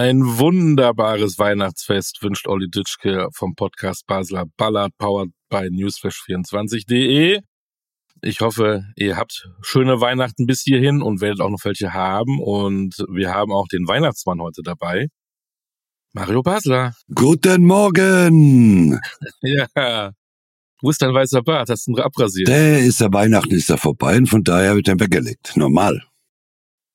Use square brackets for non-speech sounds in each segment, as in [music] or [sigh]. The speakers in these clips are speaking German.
Ein wunderbares Weihnachtsfest wünscht Olli Ditschke vom Podcast Basler Ballard, powered by newsflash24.de. Ich hoffe, ihr habt schöne Weihnachten bis hierhin und werdet auch noch welche haben. Und wir haben auch den Weihnachtsmann heute dabei. Mario Basler. Guten Morgen! [laughs] ja. Wo ist dein weißer Bart? Hast du ihn abrasiert? Der ist der Weihnachten ist da vorbei und von daher wird er weggelegt. Normal.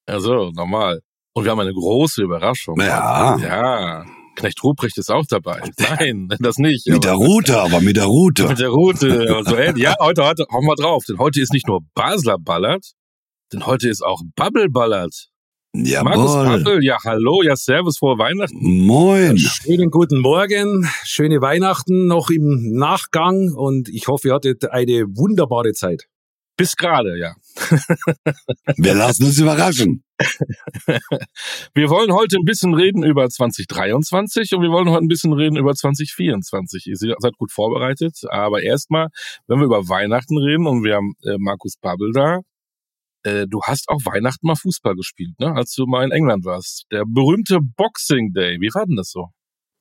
Also, normal. Und wir haben eine große Überraschung. Ja. Ja. Knecht Ruprecht ist auch dabei. Nein, [laughs] das nicht. Mit der Route, aber mit der Route. Mit der Route. Also, ja, heute, heute, hauen wir drauf. Denn heute ist nicht nur Basler Ballert, denn heute ist auch Bubble Ballert. Markus Jawohl. Bubble, ja, hallo, ja, servus, frohe Weihnachten. Moin. Schönen guten Morgen, schöne Weihnachten noch im Nachgang und ich hoffe, ihr hattet eine wunderbare Zeit. Bis gerade, ja. [laughs] Wir lassen uns überraschen. [laughs] Wir wollen heute ein bisschen reden über 2023 und wir wollen heute ein bisschen reden über 2024. Ihr seid gut vorbereitet, aber erstmal, wenn wir über Weihnachten reden und wir haben äh, Markus Bubble da, äh, du hast auch Weihnachten mal Fußball gespielt, ne? als du mal in England warst. Der berühmte Boxing Day, wie war denn das so?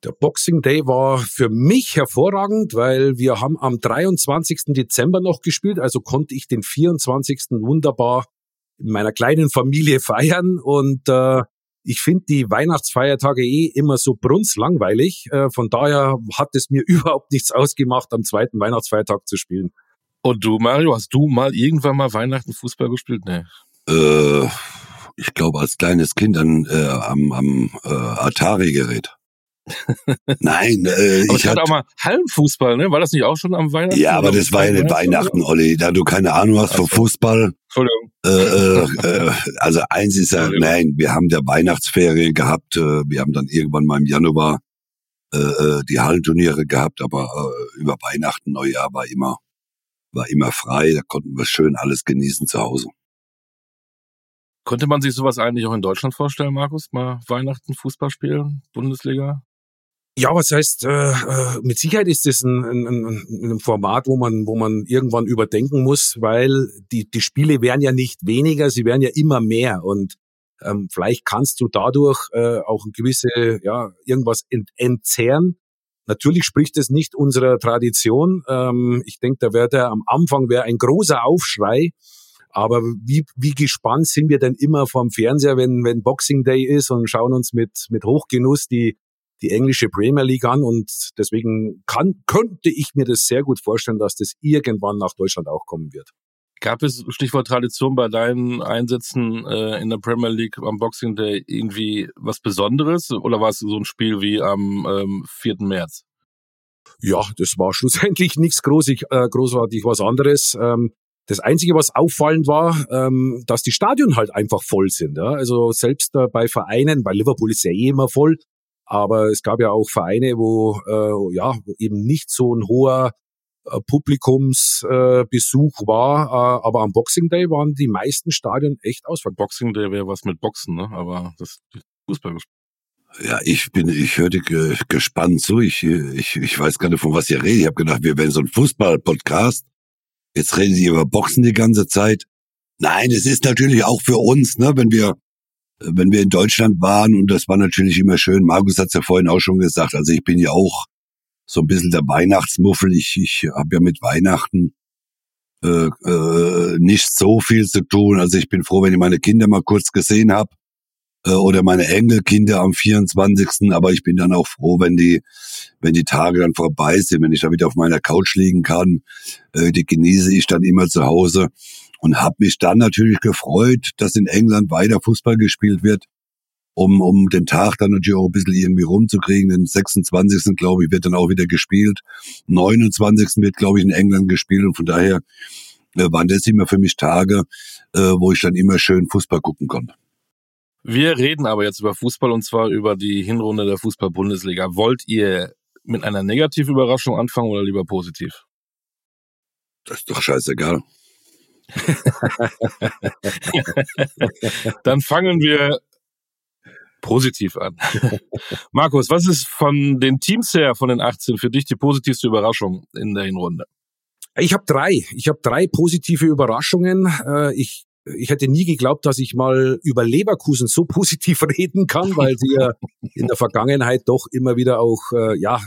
Der Boxing Day war für mich hervorragend, weil wir haben am 23. Dezember noch gespielt, also konnte ich den 24. wunderbar in meiner kleinen Familie feiern und äh, ich finde die Weihnachtsfeiertage eh immer so brunzlangweilig. Äh, von daher hat es mir [laughs] überhaupt nichts ausgemacht, am zweiten Weihnachtsfeiertag zu spielen. Und du, Mario, hast du mal irgendwann mal Weihnachten Fußball gespielt? Nee. Äh, ich glaube, als kleines Kind an, äh, am, am äh, Atari-Gerät. Nein, äh, Aber ich hatte auch mal Hallenfußball, ne? War das nicht auch schon am Weihnachten? Ja, aber das war ja nicht Weihnachten, Olli. Da du keine Ahnung hast vom Ach so. Fußball. Entschuldigung. Äh, äh, äh, also eins ist ja, nein, wir haben ja Weihnachtsferien gehabt. Äh, wir haben dann irgendwann mal im Januar äh, äh, die Hallenturniere gehabt, aber äh, über Weihnachten, Neujahr war immer war immer frei. Da konnten wir schön alles genießen zu Hause. Könnte man sich sowas eigentlich auch in Deutschland vorstellen, Markus? Mal Weihnachten Fußball spielen, Bundesliga? Ja, was heißt, äh, äh, mit Sicherheit ist das ein, ein, ein, Format, wo man, wo man irgendwann überdenken muss, weil die, die Spiele werden ja nicht weniger, sie werden ja immer mehr und ähm, vielleicht kannst du dadurch äh, auch ein gewisse, ja, irgendwas ent, entzehren. Natürlich spricht es nicht unserer Tradition. Ähm, ich denke, da wäre am Anfang wäre ein großer Aufschrei. Aber wie, wie gespannt sind wir denn immer vom Fernseher, wenn, wenn Boxing Day ist und schauen uns mit, mit Hochgenuss die, die englische Premier League an und deswegen kann, könnte ich mir das sehr gut vorstellen, dass das irgendwann nach Deutschland auch kommen wird. Gab es, Stichwort Tradition, bei deinen Einsätzen äh, in der Premier League am Boxing Day irgendwie was Besonderes? Oder war es so ein Spiel wie am ähm, 4. März? Ja, das war schlussendlich [laughs] nichts großig, äh, großartig was anderes. Ähm, das Einzige, was auffallend war, ähm, dass die Stadien halt einfach voll sind. Ja? Also selbst äh, bei Vereinen, bei Liverpool ist ja eh immer voll, aber es gab ja auch Vereine, wo äh, ja wo eben nicht so ein hoher äh, Publikumsbesuch äh, Besuch war, äh, aber am Boxing Day waren die meisten Stadien echt ausverkauft. Boxing Day wäre was mit Boxen, ne? Aber das Fußball Ja, ich bin, ich hörte ge gespannt zu. Ich, ich, ich weiß gar nicht, von was ihr redet. Ich habe gedacht, wir wären so ein Fußball-Podcast. Jetzt reden sie über Boxen die ganze Zeit. Nein, es ist natürlich auch für uns, ne, wenn wir, wenn wir in Deutschland waren und das war natürlich immer schön. Markus hat's ja vorhin auch schon gesagt. Also ich bin ja auch so ein bisschen der Weihnachtsmuffel. Ich, ich habe ja mit Weihnachten äh, äh, nicht so viel zu tun. Also ich bin froh, wenn ich meine Kinder mal kurz gesehen habe äh, oder meine Enkelkinder am 24. Aber ich bin dann auch froh, wenn die, wenn die Tage dann vorbei sind, wenn ich da wieder auf meiner Couch liegen kann. Äh, die genieße ich dann immer zu Hause und habe mich dann natürlich gefreut, dass in England weiter Fußball gespielt wird, um, um den Tag dann natürlich auch ein bisschen irgendwie rumzukriegen. Den 26. glaube ich, wird dann auch wieder gespielt. 29. wird, glaube ich, in England gespielt und von daher äh, waren das immer für mich Tage, äh, wo ich dann immer schön Fußball gucken konnte. Wir reden aber jetzt über Fußball und zwar über die Hinrunde der Fußball-Bundesliga. Wollt ihr mit einer negativen Überraschung anfangen oder lieber positiv? Das ist doch scheißegal. [laughs] Dann fangen wir positiv an. Markus, was ist von den Teams her, von den 18, für dich die positivste Überraschung in der Hinrunde? Ich habe drei. Ich habe drei positive Überraschungen. Äh, Ich ich hätte nie geglaubt, dass ich mal über Leverkusen so [laughs] positiv reden kann, weil sie ja in der Vergangenheit doch immer wieder auch äh, ja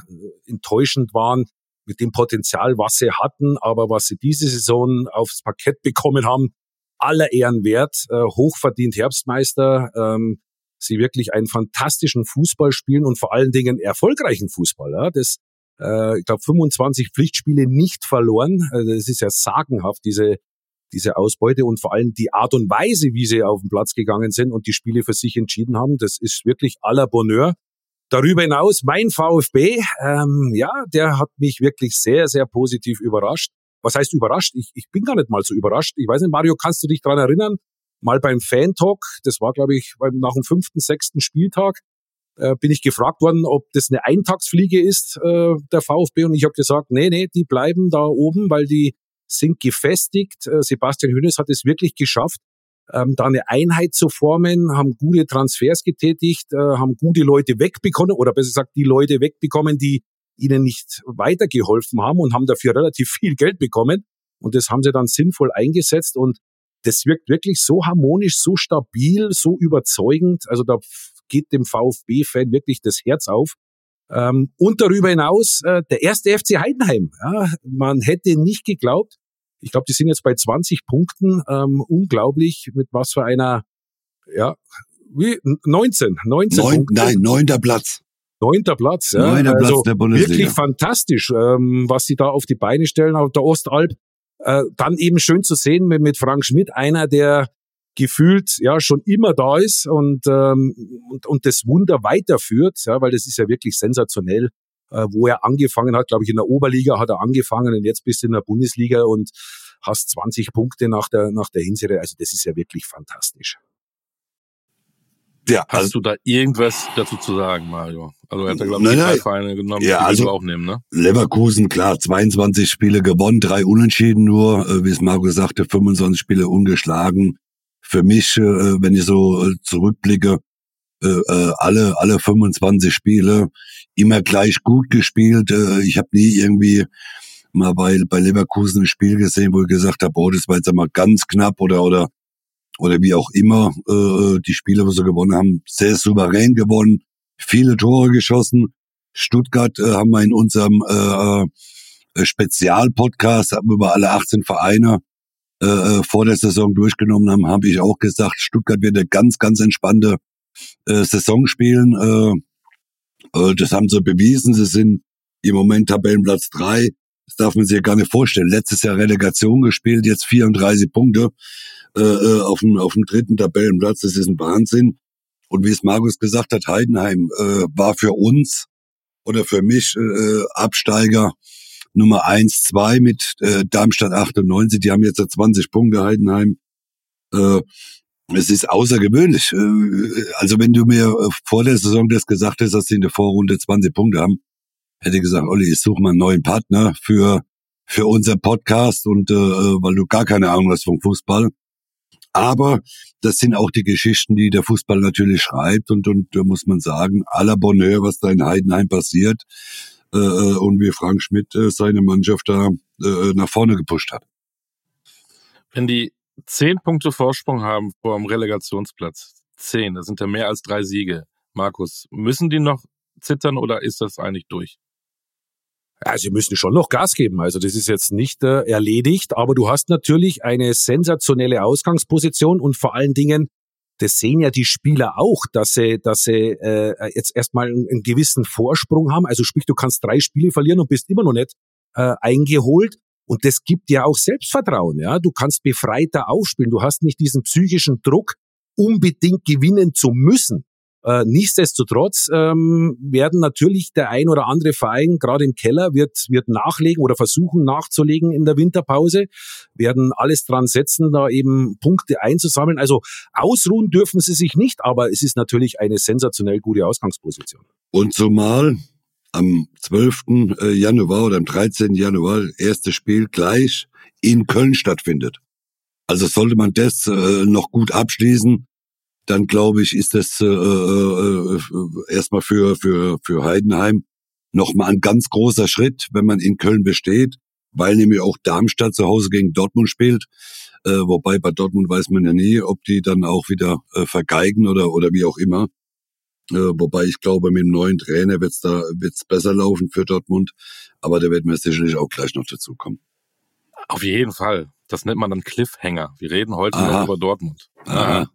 enttäuschend waren mit dem Potenzial, was sie hatten, aber was sie diese Saison aufs Parkett bekommen haben, aller Ehren wert, äh, hochverdient Herbstmeister, ähm, sie wirklich einen fantastischen Fußball spielen und vor allen Dingen erfolgreichen Fußball. Ja? Das, äh, ich glaube, 25 Pflichtspiele nicht verloren. Also das ist ja sagenhaft, diese diese Ausbeute und vor allem die Art und Weise, wie sie auf den Platz gegangen sind und die Spiele für sich entschieden haben, das ist wirklich aller Bonheur. Darüber hinaus mein VfB, ähm, ja, der hat mich wirklich sehr, sehr positiv überrascht. Was heißt überrascht? Ich, ich bin gar nicht mal so überrascht. Ich weiß nicht, Mario, kannst du dich dran erinnern? Mal beim Fan-Talk, das war, glaube ich, nach dem fünften, sechsten Spieltag, äh, bin ich gefragt worden, ob das eine Eintagsfliege ist, äh, der VfB. Und ich habe gesagt, nee, nee, die bleiben da oben, weil die sind gefestigt. Äh, Sebastian Hönes hat es wirklich geschafft, ähm, da eine Einheit zu formen, haben gute Transfers getätigt, äh, haben gute Leute wegbekommen oder besser gesagt die Leute wegbekommen, die ihnen nicht weitergeholfen haben und haben dafür relativ viel Geld bekommen. Und das haben sie dann sinnvoll eingesetzt und das wirkt wirklich so harmonisch, so stabil, so überzeugend. Also da geht dem VfB-Fan wirklich das Herz auf. Ähm, und darüber hinaus äh, der erste FC Heidenheim. Man hätte nicht geglaubt. Ich glaube, die sind jetzt bei 20 Punkten. Ähm, unglaublich, mit was für einer, ja, wie 19, 19 Neun, Punkte. Nein, neunter Platz. Neunter Platz, ja. Neunter Platz also der Bundesliga. Wirklich fantastisch, ähm, was sie da auf die Beine stellen auf der Ostalb. Äh, dann eben schön zu sehen mit, mit Frank Schmidt, einer, der gefühlt ja schon immer da ist und, ähm, und, und das Wunder weiterführt, ja, weil das ist ja wirklich sensationell, wo er angefangen hat, glaube ich, in der Oberliga hat er angefangen und jetzt bist du in der Bundesliga und hast 20 Punkte nach der, nach der Hinserie. Also das ist ja wirklich fantastisch. Ja, Hast also, du da irgendwas dazu zu sagen, Mario? Also er hat da, glaube ich, drei Vereine genommen, ja, die also, auch nehmen, ne? Leverkusen, klar, 22 Spiele gewonnen, drei Unentschieden nur, äh, wie es Marco sagte, 25 Spiele ungeschlagen für mich, äh, wenn ich so äh, zurückblicke, äh, äh, alle alle 25 Spiele immer gleich gut gespielt. Äh, ich habe nie irgendwie mal bei bei Leverkusen ein Spiel gesehen, wo ich gesagt habe, oh, das war jetzt einmal ganz knapp oder oder oder wie auch immer. Äh, die Spiele, wo sie gewonnen haben, sehr souverän gewonnen, viele Tore geschossen. Stuttgart äh, haben wir in unserem äh, äh Spezialpodcast über alle 18 Vereine äh, äh, vor der Saison durchgenommen haben, habe ich auch gesagt, Stuttgart wird eine ganz, ganz entspannte äh, Saison spielen. Äh, äh, das haben sie bewiesen. Sie sind im Moment Tabellenplatz drei. Das darf man sich ja gar nicht vorstellen. Letztes Jahr Relegation gespielt, jetzt 34 Punkte äh, äh, auf, dem, auf dem dritten Tabellenplatz. Das ist ein Wahnsinn. Und wie es Markus gesagt hat, Heidenheim äh, war für uns oder für mich äh, Absteiger Nummer eins, zwei mit äh, Darmstadt 98. Die haben jetzt 20 Punkte Heidenheim. Äh, es ist außergewöhnlich. Äh, also wenn du mir äh, vor der Saison das gesagt hättest, dass sie in der Vorrunde 20 Punkte haben, hätte ich gesagt, Olli, ich suche mal einen neuen Partner für für unser Podcast und äh, weil du gar keine Ahnung hast vom Fußball. Aber das sind auch die Geschichten, die der Fußball natürlich schreibt und und da muss man sagen, aller Bonheur, was da in Heidenheim passiert äh, äh, und wie Frank Schmidt äh, seine Mannschaft da äh, nach vorne gepusht hat. Wenn die zehn Punkte Vorsprung haben vor dem Relegationsplatz, zehn, das sind ja mehr als drei Siege. Markus, müssen die noch zittern oder ist das eigentlich durch? Ja, sie müssen schon noch Gas geben. Also das ist jetzt nicht äh, erledigt, aber du hast natürlich eine sensationelle Ausgangsposition und vor allen Dingen das sehen ja die Spieler auch, dass sie, dass sie äh, jetzt erstmal einen, einen gewissen Vorsprung haben. Also sprich, du kannst drei Spiele verlieren und bist immer noch nicht äh, eingeholt. Und das gibt ja auch Selbstvertrauen. Ja, du kannst befreiter aufspielen. Du hast nicht diesen psychischen Druck, unbedingt gewinnen zu müssen. Äh, nichtsdestotrotz ähm, werden natürlich der ein oder andere Verein, gerade im Keller, wird, wird nachlegen oder versuchen nachzulegen in der Winterpause, werden alles dran setzen, da eben Punkte einzusammeln. Also ausruhen dürfen sie sich nicht, aber es ist natürlich eine sensationell gute Ausgangsposition. Und zumal am 12. Äh, Januar oder am 13. Januar erste Spiel gleich in Köln stattfindet. Also sollte man das äh, noch gut abschließen, dann glaube ich, ist das äh, äh, äh, erstmal für, für, für Heidenheim nochmal ein ganz großer Schritt, wenn man in Köln besteht. weil nämlich auch Darmstadt zu Hause gegen Dortmund spielt. Äh, wobei bei Dortmund weiß man ja nie, ob die dann auch wieder äh, vergeigen oder, oder wie auch immer. Äh, wobei ich glaube, mit dem neuen Trainer wird's da wird's besser laufen für Dortmund. Aber da werden wir sicherlich auch gleich noch dazu kommen. Auf jeden Fall. Das nennt man dann Cliffhanger. Wir reden heute Aha. noch über Dortmund. Aha.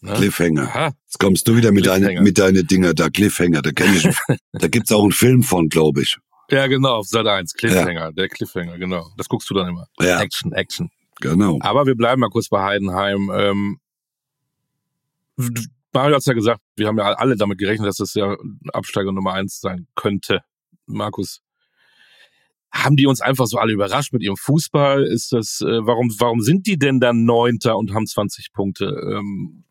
Ne? Cliffhanger. Aha. Jetzt kommst du wieder mit deinen mit deine Dinger da Cliffhanger. Da kenn ich. [laughs] da gibt's auch einen Film von, glaube ich. Ja, genau, auf Sat 1. Cliffhanger, ja. der Cliffhanger, genau. Das guckst du dann immer. Ja. Action, Action. Genau. Aber wir bleiben mal kurz bei Heidenheim. Ähm, Mario hat's ja gesagt, wir haben ja alle damit gerechnet, dass das ja Absteiger Nummer eins sein könnte. Markus, haben die uns einfach so alle überrascht mit ihrem Fußball? Ist das, äh, warum, warum sind die denn dann Neunter und haben 20 Punkte? Ähm,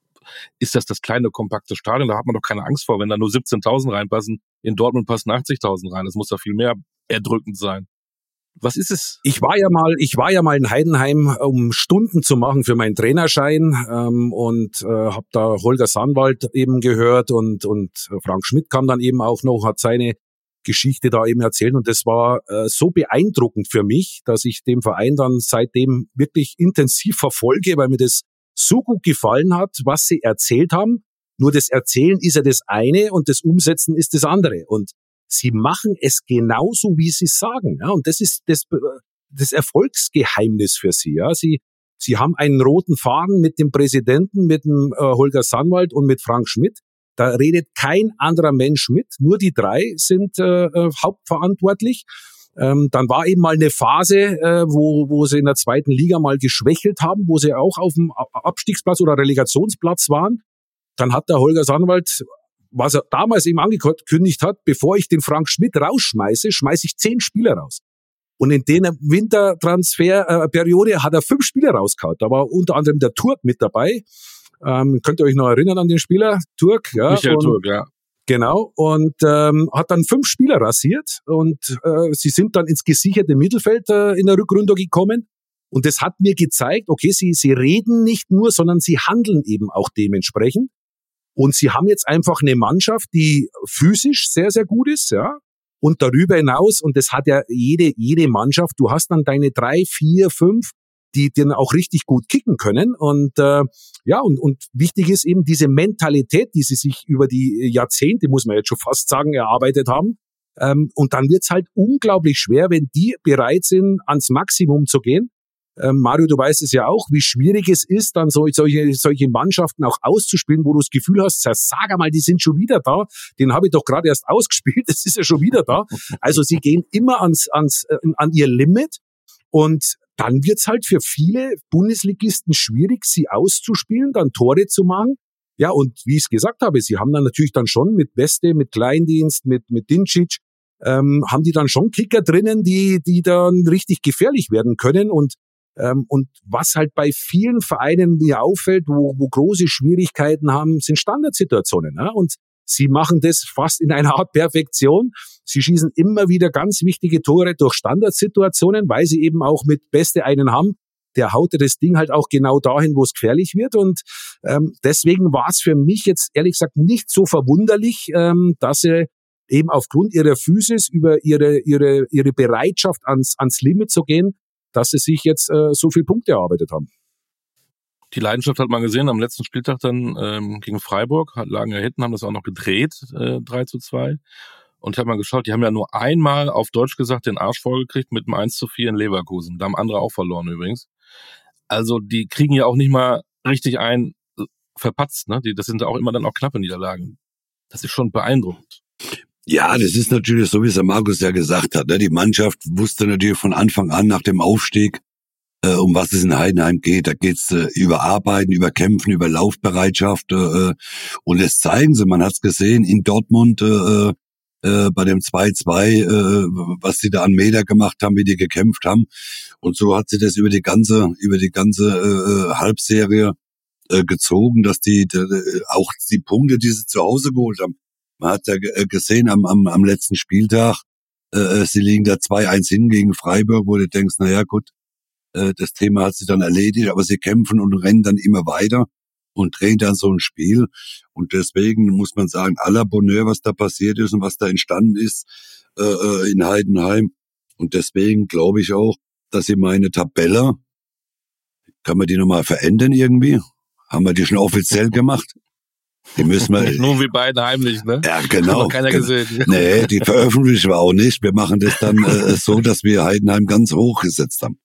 ist das das kleine, kompakte Stadion? Da hat man doch keine Angst vor, wenn da nur 17.000 reinpassen. In Dortmund passen 80.000 rein. Das muss doch viel mehr erdrückend sein. Was ist es? Ich war ja mal, ich war ja mal in Heidenheim, um Stunden zu machen für meinen Trainerschein ähm, und äh, habe da Holger Sandwald eben gehört und und Frank Schmidt kam dann eben auch noch, hat seine Geschichte da eben erzählt und das war äh, so beeindruckend für mich, dass ich dem Verein dann seitdem wirklich intensiv verfolge, weil mir das so gut gefallen hat, was sie erzählt haben. Nur das Erzählen ist ja das eine und das Umsetzen ist das andere. Und sie machen es genauso, wie sie sagen. Ja, und das ist das, das Erfolgsgeheimnis für sie. Ja, sie, sie haben einen roten Faden mit dem Präsidenten, mit dem äh, Holger Sandwald und mit Frank Schmidt. Da redet kein anderer Mensch mit. Nur die drei sind äh, äh hauptverantwortlich. Ähm, dann war eben mal eine Phase, äh, wo, wo sie in der zweiten Liga mal geschwächelt haben, wo sie auch auf dem Abstiegsplatz oder Relegationsplatz waren. Dann hat der Holger Sandwald, was er damals eben angekündigt hat, bevor ich den Frank Schmidt rausschmeiße, schmeiße ich zehn Spieler raus. Und in der Wintertransferperiode hat er fünf Spieler rausgehauen. Da war unter anderem der Turk mit dabei. Ähm, könnt ihr euch noch erinnern an den Spieler? Turk, ja. Michael und, Turk, ja. Genau, und ähm, hat dann fünf Spieler rasiert und äh, sie sind dann ins gesicherte Mittelfeld äh, in der Rückrunde gekommen. Und das hat mir gezeigt, okay, sie, sie reden nicht nur, sondern sie handeln eben auch dementsprechend. Und sie haben jetzt einfach eine Mannschaft, die physisch sehr, sehr gut ist, ja. Und darüber hinaus, und das hat ja jede, jede Mannschaft, du hast dann deine drei, vier, fünf die dann auch richtig gut kicken können. Und äh, ja, und, und wichtig ist eben diese Mentalität, die sie sich über die Jahrzehnte, muss man jetzt schon fast sagen, erarbeitet haben. Ähm, und dann wird's halt unglaublich schwer, wenn die bereit sind, ans Maximum zu gehen. Ähm, Mario, du weißt es ja auch, wie schwierig es ist, dann so, solche, solche Mannschaften auch auszuspielen, wo du das Gefühl hast, sag mal, die sind schon wieder da. Den habe ich doch gerade erst [laughs] ausgespielt, das ist ja schon wieder da. Also sie gehen immer ans, ans, äh, an ihr Limit. Und dann wird's halt für viele Bundesligisten schwierig, sie auszuspielen, dann Tore zu machen. Ja, und wie ich es gesagt habe, sie haben dann natürlich dann schon mit Beste, mit Kleindienst, mit, mit Dincic, ähm, haben die dann schon Kicker drinnen, die, die dann richtig gefährlich werden können. Und, und was halt bei vielen Vereinen mir auffällt, wo, wo große Schwierigkeiten haben, sind Standardsituationen. Ja? Und Sie machen das fast in einer Art Perfektion. Sie schießen immer wieder ganz wichtige Tore durch Standardsituationen, weil sie eben auch mit Beste einen haben. Der haut das Ding halt auch genau dahin, wo es gefährlich wird. Und ähm, deswegen war es für mich jetzt ehrlich gesagt nicht so verwunderlich, ähm, dass sie eben aufgrund ihrer Physis, über ihre, ihre, ihre Bereitschaft ans, ans Limit zu gehen, dass sie sich jetzt äh, so viele Punkte erarbeitet haben die Leidenschaft hat man gesehen am letzten Spieltag dann ähm, gegen Freiburg, lagen ja hinten, haben das auch noch gedreht, äh, 3 zu 2. Und ich habe mal geschaut, die haben ja nur einmal auf Deutsch gesagt den Arsch vollgekriegt mit einem 1 zu 4 in Leverkusen. Da haben andere auch verloren übrigens. Also die kriegen ja auch nicht mal richtig ein äh, verpatzt, ne? Die, das sind auch immer dann auch knappe Niederlagen. Das ist schon beeindruckend. Ja, das ist natürlich so, wie es der Markus ja gesagt hat. Ne? Die Mannschaft wusste natürlich von Anfang an nach dem Aufstieg, äh, um was es in Heidenheim geht. Da geht's äh, über Arbeiten, über Kämpfen, über Laufbereitschaft. Äh, äh und das zeigen sie. Man hat's gesehen in Dortmund äh, äh, bei dem 2-2, äh, was sie da an Meter gemacht haben, wie die gekämpft haben. Und so hat sie das über die ganze, über die ganze äh, Halbserie äh, gezogen, dass die, die auch die Punkte, die sie zu Hause geholt haben. Man hat ja gesehen am, am, am letzten Spieltag, äh, sie liegen da 2-1 hin gegen Freiburg, wo du denkst, na ja, gut, äh, das Thema hat sich dann erledigt, aber sie kämpfen und rennen dann immer weiter und drehen dann so ein Spiel. Und deswegen muss man sagen, aller Bonheur, was da passiert ist und was da entstanden ist äh, äh in Heidenheim. Und deswegen glaube ich auch, dass sie meine Tabelle, kann man die nochmal verändern irgendwie? Haben wir die schon offiziell gemacht? Die müssen wir. Nur wie beide heimlich, ne? Ja, genau. Hat keiner gesehen. [laughs] Nee, die veröffentlichen wir auch nicht. Wir machen das dann äh, so, dass wir Heidenheim ganz hoch gesetzt haben.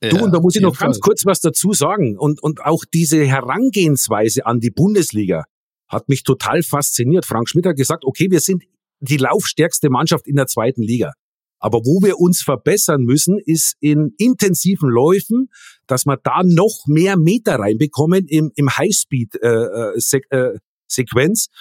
Du, und da muss ich noch ganz kurz was dazu sagen. Und, und auch diese Herangehensweise an die Bundesliga hat mich total fasziniert. Frank Schmidt hat gesagt, okay, wir sind die laufstärkste Mannschaft in der zweiten Liga. Aber wo wir uns verbessern müssen, ist in intensiven Läufen, dass wir da noch mehr Meter reinbekommen im, im Highspeed-Sequenz. Äh, äh,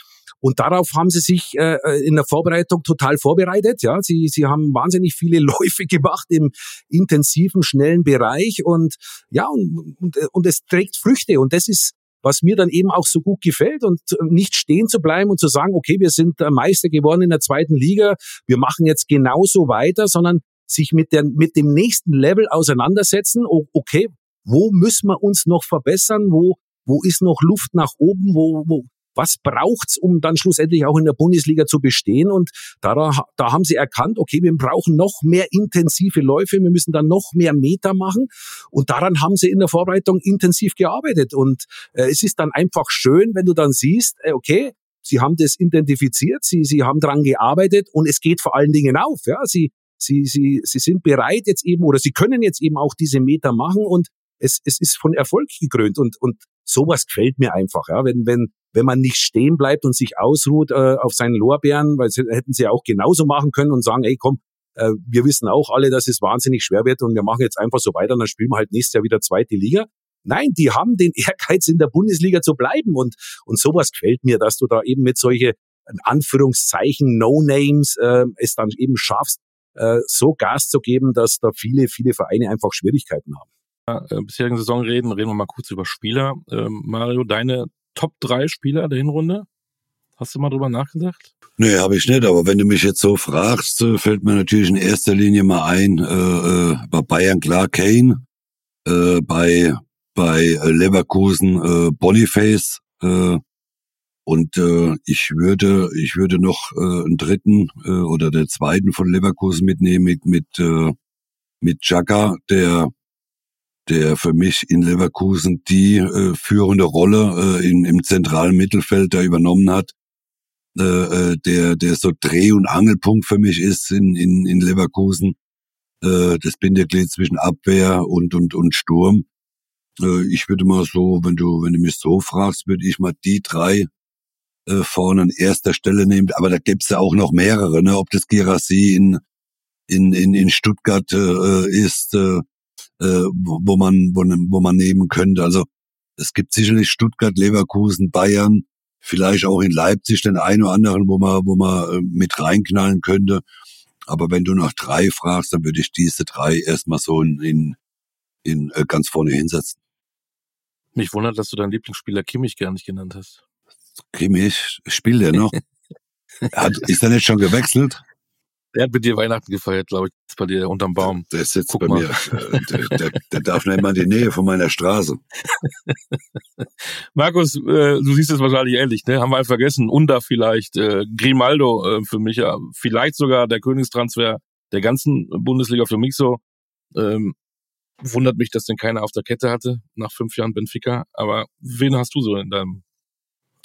und darauf haben sie sich äh, in der Vorbereitung total vorbereitet. Ja, sie, sie haben wahnsinnig viele [laughs] Läufe gemacht im intensiven, schnellen Bereich und ja, und, und, und es trägt Früchte. Und das ist was mir dann eben auch so gut gefällt und nicht stehen zu bleiben und zu sagen, okay, wir sind Meister geworden in der zweiten Liga, wir machen jetzt genauso weiter, sondern sich mit, der, mit dem nächsten Level auseinandersetzen, okay, wo müssen wir uns noch verbessern, wo, wo ist noch Luft nach oben, wo, wo, was braucht's, um dann schlussendlich auch in der Bundesliga zu bestehen? Und da, da haben sie erkannt, okay, wir brauchen noch mehr intensive Läufe, wir müssen dann noch mehr Meter machen. Und daran haben sie in der Vorbereitung intensiv gearbeitet. Und äh, es ist dann einfach schön, wenn du dann siehst, äh, okay, sie haben das identifiziert, sie, sie haben dran gearbeitet und es geht vor allen Dingen auf. Ja, sie, sie, sie, sie sind bereit jetzt eben oder sie können jetzt eben auch diese Meter machen und es, es ist von Erfolg gekrönt und, und sowas gefällt mir einfach, ja, wenn, wenn, wenn man nicht stehen bleibt und sich ausruht äh, auf seinen Lorbeeren, weil sie, hätten sie auch genauso machen können und sagen, ey, komm, äh, wir wissen auch alle, dass es wahnsinnig schwer wird und wir machen jetzt einfach so weiter und dann spielen wir halt nächstes Jahr wieder zweite Liga. Nein, die haben den [laughs] Ehrgeiz, in der Bundesliga zu bleiben und, und sowas gefällt mir, dass du da eben mit solche in Anführungszeichen No-Names äh, es dann eben schaffst, äh, so Gas zu geben, dass da viele, viele Vereine einfach Schwierigkeiten haben. Äh, bisherigen Saison reden, reden wir mal kurz über Spieler. Ähm, Mario, deine Top 3 Spieler der Hinrunde? Hast du mal drüber nachgedacht? Nee, habe ich nicht, aber wenn du mich jetzt so fragst, äh, fällt mir natürlich in erster Linie mal ein, äh, äh, bei Bayern klar Kane, äh, bei, bei Leverkusen äh, Boniface äh, und äh, ich würde, ich würde noch äh, einen dritten äh, oder der zweiten von Leverkusen mitnehmen mit mit äh, mit Chaka, der der für mich in Leverkusen die äh, führende Rolle äh, in, im zentralen Mittelfeld da übernommen hat, äh, äh, der, der so Dreh- und Angelpunkt für mich ist in, in, in Leverkusen, äh, das Bindeglied zwischen Abwehr und, und, und Sturm. Äh, ich würde mal so, wenn du, wenn du mich so fragst, würde ich mal die drei äh, vorne an erster Stelle nehmen, aber da gibt's ja auch noch mehrere, ne? ob das Girassi in, in, in, in Stuttgart äh, ist, äh, äh, wo man wo, wo man nehmen könnte. Also es gibt sicherlich Stuttgart, Leverkusen, Bayern, vielleicht auch in Leipzig den einen oder anderen, wo man wo man äh, mit reinknallen könnte. Aber wenn du nach drei fragst, dann würde ich diese drei erstmal so in, in, in äh, ganz vorne hinsetzen. Mich wundert, dass du deinen Lieblingsspieler Kimmich gar nicht genannt hast. Kimmich, spielt er noch? [laughs] Hat, ist er nicht schon gewechselt? Der hat mit dir Weihnachten gefeiert, glaube ich, ist bei dir unterm Baum. Der, der sitzt Guck bei mal. mir. Äh, der, der, der darf nicht mal in die Nähe von meiner Straße. [laughs] Markus, äh, du siehst es wahrscheinlich ähnlich, ne? Haben wir vergessen. Unda vielleicht, äh, Grimaldo äh, für mich, ja, vielleicht sogar der Königstransfer der ganzen Bundesliga für mich so. Ähm, wundert mich, dass den keiner auf der Kette hatte nach fünf Jahren Benfica. Aber wen hast du so in deinem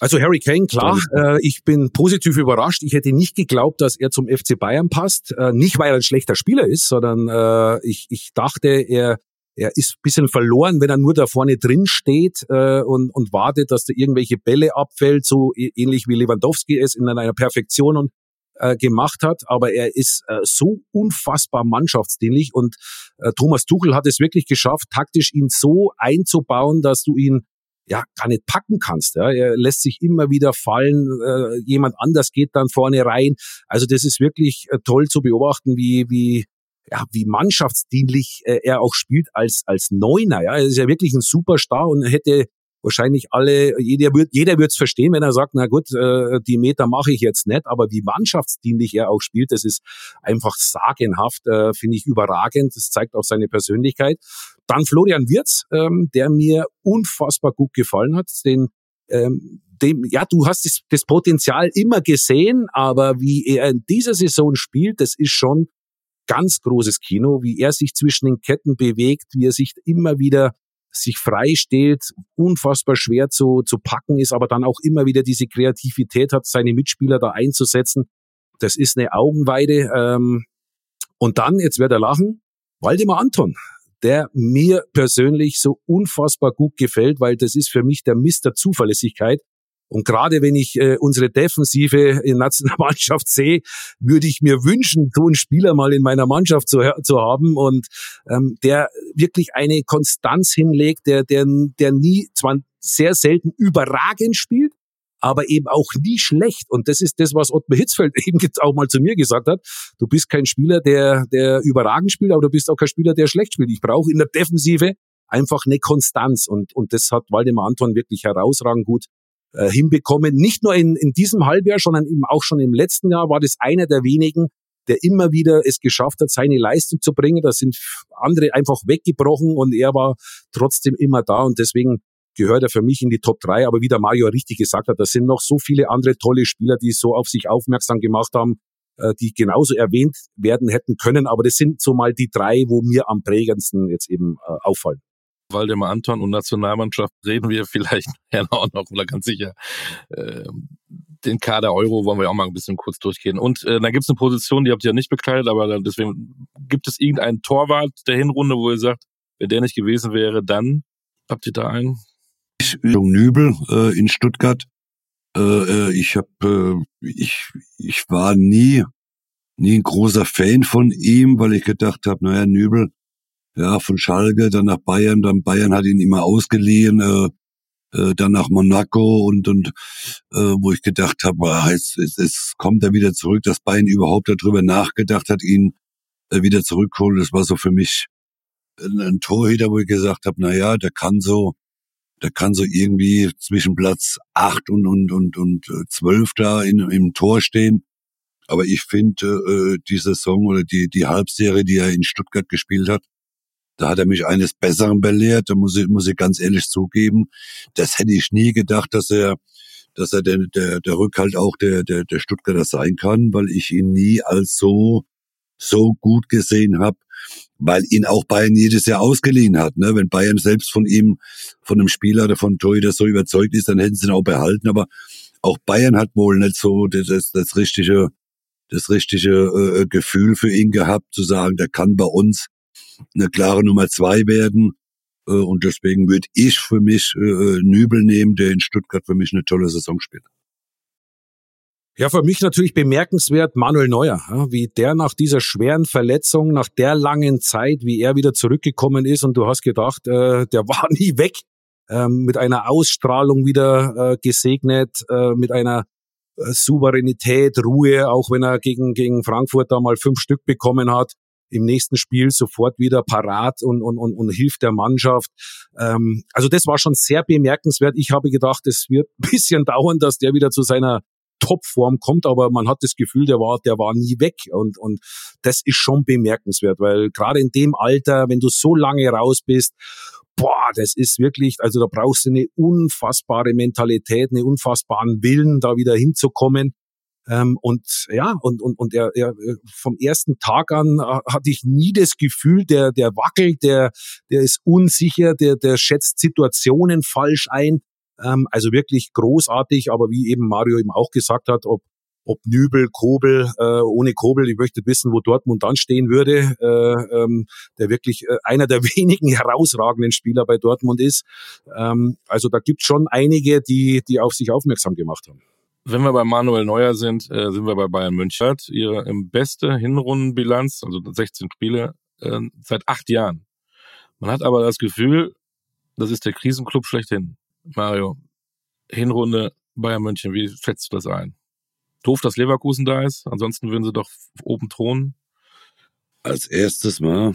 also Harry Kane, klar, äh, ich bin positiv überrascht. Ich hätte nicht geglaubt, dass er zum FC Bayern passt. Äh, nicht, weil er ein schlechter Spieler ist, sondern äh, ich, ich dachte, er, er ist bisschen verloren, wenn er nur da vorne drin steht äh, und, und wartet, dass da irgendwelche Bälle abfällt, so ähnlich wie Lewandowski es in einer Perfektion und, äh, gemacht hat. Aber er ist äh, so unfassbar mannschaftsdienlich und äh, Thomas Tuchel hat es wirklich geschafft, taktisch ihn so einzubauen, dass du ihn ja gar nicht packen kannst. Ja. Er lässt sich immer wieder fallen, äh, jemand anders geht dann vorne rein. Also das ist wirklich äh, toll zu beobachten, wie wie ja, wie mannschaftsdienlich äh, er auch spielt als als Neuner. Ja, er ist ja wirklich ein Superstar und hätte wahrscheinlich alle, jeder wird jeder wird's verstehen, wenn er sagt, na gut, äh, die Meter mache ich jetzt nicht, aber wie mannschaftsdienlich er auch spielt, das ist einfach sagenhaft, äh, finde ich überragend. Das zeigt auch seine Persönlichkeit. Dann Florian Wirz, ähm, der mir unfassbar gut gefallen hat, den ähm, dem, ja, du hast das, das Potenzial immer gesehen, aber wie er in dieser Saison spielt, das ist schon ganz großes Kino, wie er sich zwischen den Ketten bewegt, wie er sich immer wieder sich frei steht, unfassbar schwer zu, zu packen ist, aber dann auch immer wieder diese Kreativität hat, seine Mitspieler da einzusetzen. Das ist eine Augenweide. Ähm, und dann, jetzt wird er lachen, Waldemar Anton, der mir persönlich so unfassbar gut gefällt, weil das ist für mich der Mist der Zuverlässigkeit. Und gerade wenn ich äh, unsere Defensive in Nationalmannschaft [laughs] sehe, würde ich mir wünschen, so einen Spieler mal in meiner Mannschaft zu, zu haben und ähm, der wirklich eine Konstanz hinlegt, der, der, der nie, zwar sehr selten überragend spielt, aber eben auch nie schlecht. Und das ist das, was Ottmar Hitzfeld [laughs] eben auch mal zu mir gesagt hat. Du bist kein Spieler, der, der überragend spielt, aber du bist auch kein Spieler, der schlecht spielt. Ich brauche in der Defensive einfach eine Konstanz. Und, und das hat Waldemar Anton wirklich herausragend gut äh, hinbekommen. Nicht nur in, in diesem Halbjahr, sondern eben auch schon im letzten Jahr war das einer der wenigen, der immer wieder es geschafft hat, seine Leistung zu bringen. Da sind andere einfach weggebrochen und er war trotzdem immer da und deswegen gehört er für mich in die Top 3. Aber wie der Mario richtig gesagt hat, da sind noch so viele andere tolle Spieler, die so auf sich aufmerksam gemacht haben, äh, die genauso erwähnt werden hätten können. Aber das sind so mal die drei, wo mir am prägendsten jetzt eben äh, auffallen. Waldemar Anton und Nationalmannschaft reden wir [laughs] vielleicht ja auch noch oder ganz sicher. Äh, den Kader Euro wollen wir auch mal ein bisschen kurz durchgehen. Und äh, dann gibt es eine Position, die habt ihr ja nicht bekleidet, aber deswegen gibt es irgendeinen Torwart der Hinrunde, wo ihr sagt, wenn der nicht gewesen wäre, dann habt ihr da einen? Jung Nübel äh, in Stuttgart. Äh, äh ich habe, äh, ich, ich war nie, nie ein großer Fan von ihm, weil ich gedacht habe, naja, Nübel, ja, von Schalke, dann nach Bayern, dann Bayern hat ihn immer ausgeliehen, äh, äh, dann nach Monaco und und äh, wo ich gedacht habe, es, es, es kommt er wieder zurück, dass Bayern überhaupt darüber nachgedacht hat, ihn äh, wieder zurückholen. Das war so für mich ein, ein Torhüter, wo ich gesagt habe, na ja, der kann so, der kann so irgendwie zwischen Platz acht und und und und äh, zwölf da in, im Tor stehen. Aber ich finde äh, die Saison oder die die Halbserie, die er in Stuttgart gespielt hat, da hat er mich eines Besseren belehrt, da muss ich, muss ich ganz ehrlich zugeben. Das hätte ich nie gedacht, dass er, dass er der, der, der Rückhalt auch der, der, der Stuttgarter sein kann, weil ich ihn nie als so, so gut gesehen habe, weil ihn auch Bayern jedes Jahr ausgeliehen hat. Ne? Wenn Bayern selbst von ihm, von einem Spieler oder von Torhüter so überzeugt ist, dann hätten sie ihn auch behalten. Aber auch Bayern hat wohl nicht so das, das, das richtige, das richtige äh, Gefühl für ihn gehabt, zu sagen, der kann bei uns eine klare Nummer zwei werden. Äh, und deswegen würde ich für mich äh, Nübel nehmen, der in Stuttgart für mich eine tolle Saison spielt. Ja, für mich natürlich bemerkenswert Manuel Neuer, wie der nach dieser schweren Verletzung, nach der langen Zeit, wie er wieder zurückgekommen ist und du hast gedacht, äh, der [laughs] war nie weg, ähm, mit einer Ausstrahlung wieder äh, gesegnet, äh, mit einer äh, Souveränität, Ruhe, auch wenn er gegen, gegen Frankfurt da mal fünf Stück bekommen hat im nächsten Spiel sofort wieder parat und, und, und, und hilft der Mannschaft. Ähm, also das war schon sehr bemerkenswert. Ich habe gedacht, es wird ein [laughs] bisschen dauern, dass der wieder zu seiner Topform kommt, aber man hat das Gefühl, der war, der war nie weg und, und das ist schon bemerkenswert, weil gerade in dem Alter, wenn du so lange raus bist, boah, das ist wirklich, also da brauchst du eine unfassbare Mentalität, einen unfassbaren Willen, da wieder hinzukommen. Ähm, und ja, und, und, und er, er vom ersten Tag an äh, hatte ich nie das Gefühl, der, der wackelt, der, der ist unsicher, der, der schätzt Situationen falsch ein. Ähm, also wirklich großartig, aber wie eben Mario eben auch gesagt hat, ob ob Nübel, Kobel, äh, ohne Kobel, ich möchte wissen, wo Dortmund dann stehen würde, äh, ähm, der wirklich äh, einer der [laughs] wenigen herausragenden Spieler bei Dortmund ist. Ähm, also da gibt schon einige, die, die auf sich aufmerksam gemacht haben. Wenn wir bei Manuel Neuer sind, äh, sind wir bei Bayern München. Ihre im beste Hinrundenbilanz, also 16 Spiele, äh, seit acht Jahren. Man hat aber das Gefühl, das ist der Krisenclub schlechthin. Mario, Hinrunde Bayern München, wie schätzt du das ein? Doof, dass Leverkusen da ist, ansonsten würden sie doch oben thronen. Als erstes Mal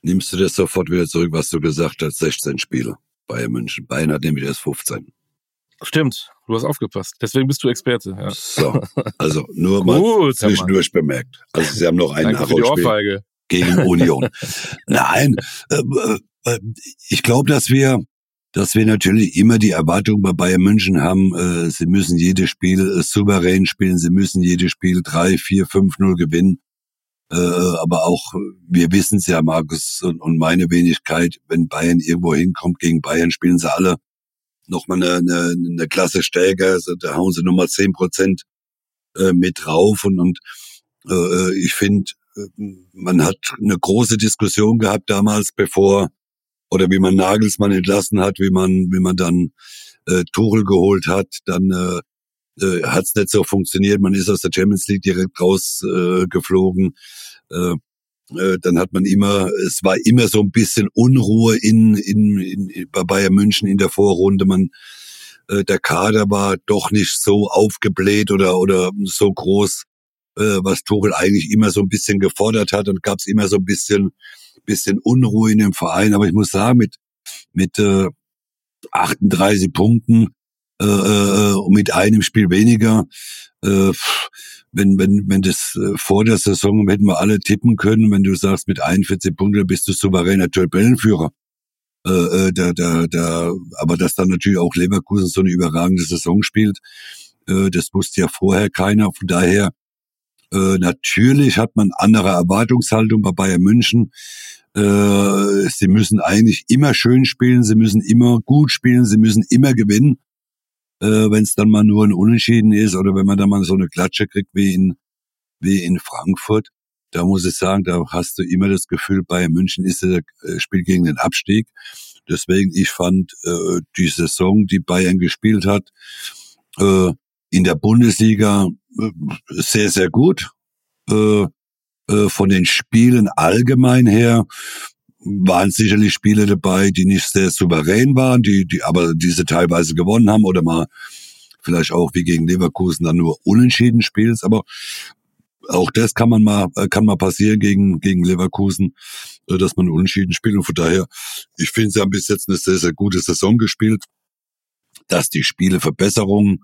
nimmst du das sofort wieder zurück, was du gesagt hast, 16 Spiele. Bayern München. Bayern hat nämlich erst 15. Stimmt, du hast aufgepasst. Deswegen bist du Experte. Ja. So, also nur mal zwischendurch bemerkt. Also sie haben noch einen Nachholspiel gegen Union. [laughs] Nein, äh, äh, ich glaube, dass wir, dass wir natürlich immer die Erwartung bei Bayern München haben, äh, sie müssen jedes Spiel äh, souverän spielen, sie müssen jedes Spiel 3, 4, 5, 0 gewinnen. Äh, aber auch, wir wissen es ja, Markus und, und meine Wenigkeit, wenn Bayern irgendwo hinkommt, gegen Bayern spielen sie alle nochmal eine, eine, eine Klasse stärker. Also da hauen sie nochmal zehn Prozent äh, mit drauf. Und, und äh, ich finde, äh, man hat eine große Diskussion gehabt damals, bevor oder wie man Nagelsmann entlassen hat, wie man wie man dann äh, Tuchel geholt hat, dann äh, äh, hat es nicht so funktioniert. Man ist aus der Champions League direkt rausgeflogen. Äh, äh, dann hat man immer, es war immer so ein bisschen Unruhe in, in, in bei Bayern München in der Vorrunde. Man äh, der Kader war doch nicht so aufgebläht oder oder so groß, äh, was Tuchel eigentlich immer so ein bisschen gefordert hat und gab es immer so ein bisschen bisschen Unruhe in dem Verein. Aber ich muss sagen, mit mit äh, 38 Punkten äh, äh, mit einem Spiel weniger. Äh, wenn, wenn, wenn das äh, vor der Saison hätten wir alle tippen können, wenn du sagst, mit 41 Punkten bist du souveräner Tabellenführer. Äh, äh, da, da, da, aber dass dann natürlich auch Leverkusen so eine überragende Saison spielt, äh, das wusste ja vorher keiner. Von daher, äh, natürlich hat man andere Erwartungshaltung bei Bayern München. Äh, sie müssen eigentlich immer schön spielen, sie müssen immer gut spielen, sie müssen immer gewinnen äh, wenn es dann mal nur ein Unentschieden ist oder wenn man dann mal so eine Klatsche kriegt wie in, wie in Frankfurt. Da muss ich sagen, da hast du immer das Gefühl, Bayern München ist das äh, Spiel gegen den Abstieg. Deswegen, ich fand äh, die Saison, die Bayern gespielt hat, äh, in der Bundesliga äh, sehr, sehr gut. Äh, äh, von den Spielen allgemein her waren sicherlich Spiele dabei, die nicht sehr souverän waren, die, die aber diese teilweise gewonnen haben oder mal vielleicht auch wie gegen Leverkusen dann nur unentschieden spielst. Aber auch das kann man mal, kann mal passieren gegen, gegen Leverkusen, äh, dass man unentschieden spielt. Und von daher, ich finde, sie haben bis jetzt eine sehr, sehr gute Saison gespielt, dass die Spiele Verbesserungen,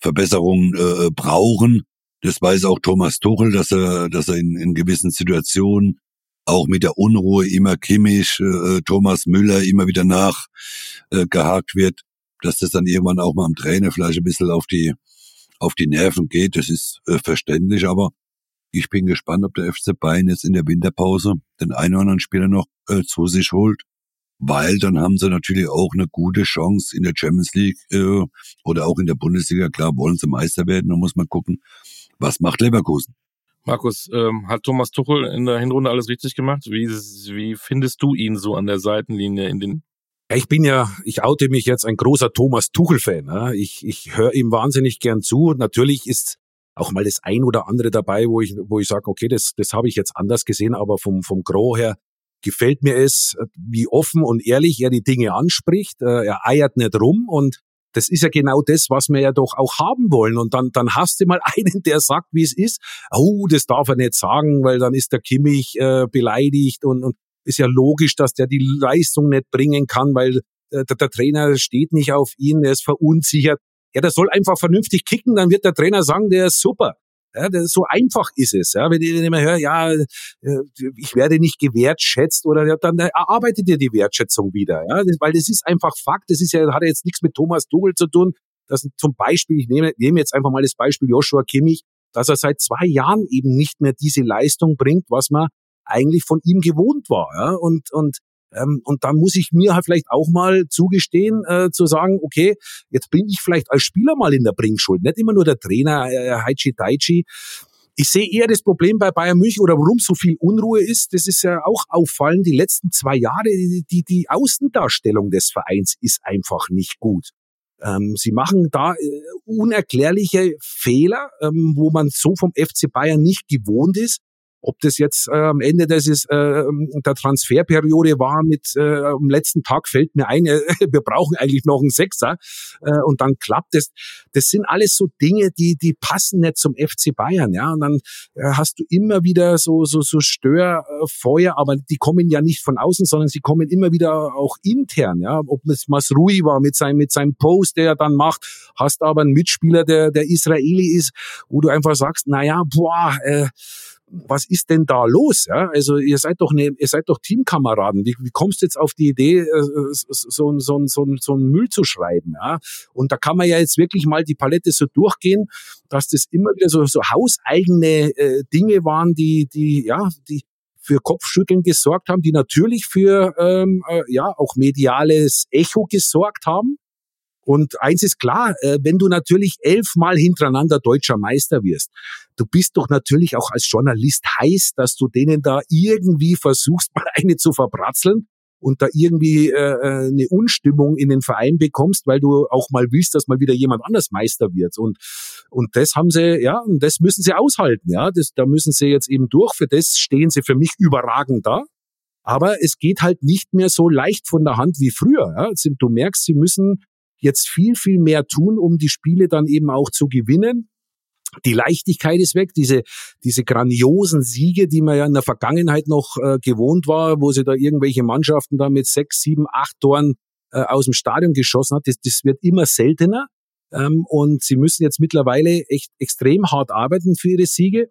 Verbesserungen äh, brauchen. Das weiß auch Thomas Tuchel, dass er, dass er in, in gewissen Situationen auch mit der Unruhe immer Kimmich, äh, Thomas Müller immer wieder nachgehakt äh, wird, dass das dann irgendwann auch mal am Trainer vielleicht ein bisschen auf die auf die Nerven geht. Das ist äh, verständlich, aber ich bin gespannt, ob der FC Bayern jetzt in der Winterpause den einen oder anderen Spieler noch äh, zu sich holt, weil dann haben sie natürlich auch eine gute Chance in der Champions League äh, oder auch in der Bundesliga. Klar wollen sie Meister werden, da muss man gucken, was macht Leverkusen. Markus, ähm, hat Thomas Tuchel in der Hinrunde alles richtig gemacht? Wie, wie findest du ihn so an der Seitenlinie in den ich bin ja, ich oute mich jetzt ein großer Thomas Tuchel-Fan. Ich, ich höre ihm wahnsinnig gern zu. Natürlich ist auch mal das ein oder andere dabei, wo ich, wo ich sage, okay, das, das habe ich jetzt anders gesehen, aber vom, vom Gros her gefällt mir es, wie offen und ehrlich er die Dinge anspricht. Äh, er eiert nicht rum und das ist ja genau das, was wir ja doch auch haben wollen. Und dann, dann hast du mal [laughs] einen, der sagt, wie es ist. Oh, das darf er nicht sagen, weil dann ist der Kimmich äh, beleidigt und, und ist ja logisch, dass der die Leistung nicht bringen kann, weil äh, der, der Trainer steht nicht auf ihn, er ist verunsichert. Ja, der soll einfach vernünftig kicken, dann wird der Trainer sagen, der ist super. Ja, das, so einfach ist es. Ja, wenn ich immer höre, ja, äh, ich werde nicht gewertschätzt oder ja, dann erarbeitet ihr die Wertschätzung wieder. Ja, weil das ist einfach Fakt. Das ist ja, hat ja jetzt nichts mit Thomas Tuchel zu tun. Das zum Beispiel, ich nehme, nehme jetzt einfach mal das Beispiel Joshua Kimmich, dass er seit zwei Jahren eben nicht mehr diese Leistung bringt, was man eigentlich von ihm gewohnt war. Ja? Und, und ähm, und dann muss ich mir halt vielleicht auch mal zugestehen, äh, zu sagen, okay, jetzt bin ich vielleicht als Spieler mal in der Bringschuld, nicht immer nur der Trainer äh, Taichi. Ich sehe eher das Problem bei Bayern München oder warum so viel Unruhe ist. Das ist ja auch auffallend. Die letzten zwei Jahre, die, die Außendarstellung des Vereins ist einfach nicht gut. Ähm, sie machen da äh, unerklärliche Fehler, ähm, wo man so vom FC Bayern nicht gewohnt ist. Ob das jetzt äh, am Ende des äh, der Transferperiode war mit äh, am letzten Tag fällt mir ein, [laughs] äh, wir brauchen eigentlich noch einen Sechser äh, und dann klappt es. Das sind alles so Dinge, die die passen nicht zum FC Bayern, ja. Und dann äh, hast du immer wieder so so so Störfeuer, aber die kommen ja nicht von außen, sondern sie kommen immer wieder auch intern, ja. Ob es Masrui war mit seinem mit seinem Post, der er dann macht, hast aber einen Mitspieler, der der Israeli ist, wo du einfach sagst, na ja, boah. Äh, was ist denn da los? Ja? Also ihr seid doch ne, ihr seid doch Teamkameraden. Wie, wie kommst du jetzt auf die Idee, äh, so, so, so, so einen Müll zu schreiben? Ja? Und da kann man ja jetzt wirklich mal die Palette so durchgehen, dass das immer wieder so, so hauseigene äh, Dinge waren, die, die, ja, die für Kopfschütteln gesorgt haben, die natürlich für ähm, äh, ja auch mediales Echo gesorgt haben. Und eins ist klar, äh, wenn du natürlich elfmal hintereinander deutscher Meister wirst, du bist doch natürlich auch als Journalist heiß, dass du denen da irgendwie versuchst, [laughs] mal eine zu verbratzeln und da irgendwie äh, äh, eine Unstimmung in den Verein bekommst, weil du auch mal willst, dass mal wieder jemand anders Meister wird. Und und das haben sie, ja, und das müssen sie aushalten, ja. Das, da müssen sie jetzt eben durch. Für das stehen sie für mich überragend da. Aber es geht halt nicht mehr so leicht von der Hand wie früher. Ja. Du merkst, sie müssen jetzt viel, viel mehr tun, um die Spiele dann eben auch zu gewinnen. Die Leichtigkeit ist weg, diese, diese grandiosen Siege, die man ja in der Vergangenheit noch äh, gewohnt war, wo sie da irgendwelche Mannschaften da mit sechs, sieben, acht Toren äh, aus dem Stadion geschossen hat, das, das wird immer seltener. Ähm, und sie müssen jetzt mittlerweile echt extrem hart arbeiten für ihre Siege.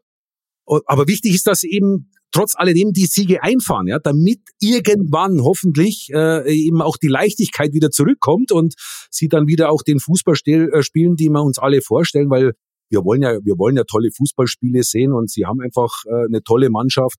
Aber wichtig ist, dass eben trotz alledem die Siege einfahren, ja, damit irgendwann hoffentlich äh, eben auch die Leichtigkeit wieder zurückkommt und sie dann wieder auch den Fußball äh, spielen, die wir uns alle vorstellen, weil wir wollen ja, wir wollen ja tolle Fußballspiele sehen und sie haben einfach äh, eine tolle Mannschaft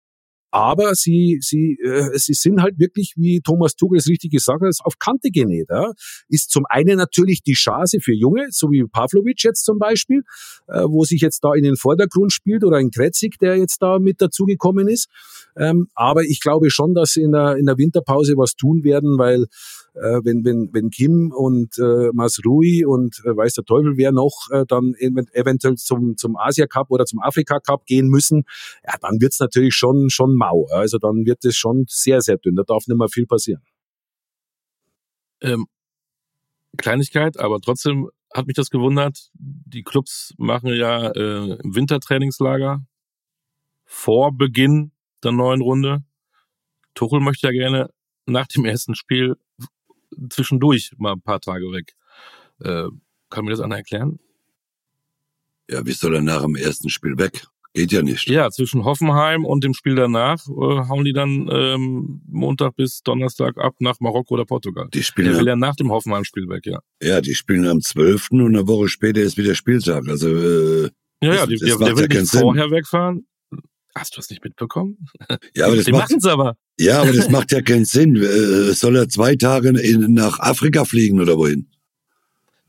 aber sie, sie, äh, sie sind halt wirklich, wie Thomas Tuchel es richtig gesagt hat, auf Kante genäht. Ja. Ist zum einen natürlich die Chance für Junge, so wie Pavlovic jetzt zum Beispiel, äh, wo sich jetzt da in den Vordergrund spielt oder ein Kretzig, der jetzt da mit dazugekommen ist. Ähm, aber ich glaube schon, dass sie in der, in der Winterpause was tun werden, weil äh, wenn, wenn, wenn Kim und äh, Masrui und äh, weiß der Teufel wer noch äh, dann eventuell zum, zum Asia Cup oder zum Afrika Cup gehen müssen, ja, dann wird's natürlich schon, schon mau. Also dann wird es schon sehr, sehr dünn. Da darf nicht mehr viel passieren. Ähm, Kleinigkeit, aber trotzdem hat mich das gewundert. Die Clubs machen ja äh, Wintertrainingslager vor Beginn der neuen Runde. Tuchel möchte ja gerne nach dem ersten Spiel zwischendurch mal ein paar Tage weg. Äh, kann mir das einer erklären? Ja, wie soll er nach dem ersten Spiel weg? Geht ja nicht. Ja, zwischen Hoffenheim und dem Spiel danach äh, hauen die dann ähm, Montag bis Donnerstag ab nach Marokko oder Portugal. Die spielen Der will ja nach dem Hoffenheim-Spiel weg, ja. Ja, die spielen am 12. und eine Woche später ist wieder Spieltag. Also äh, ja, ja, die, der, der will ja nicht vorher wegfahren. Hast du das nicht mitbekommen? [laughs] Ja, aber das die machen's aber. Ja, aber das macht ja keinen Sinn. Äh, soll er zwei Tage in, nach Afrika fliegen oder wohin?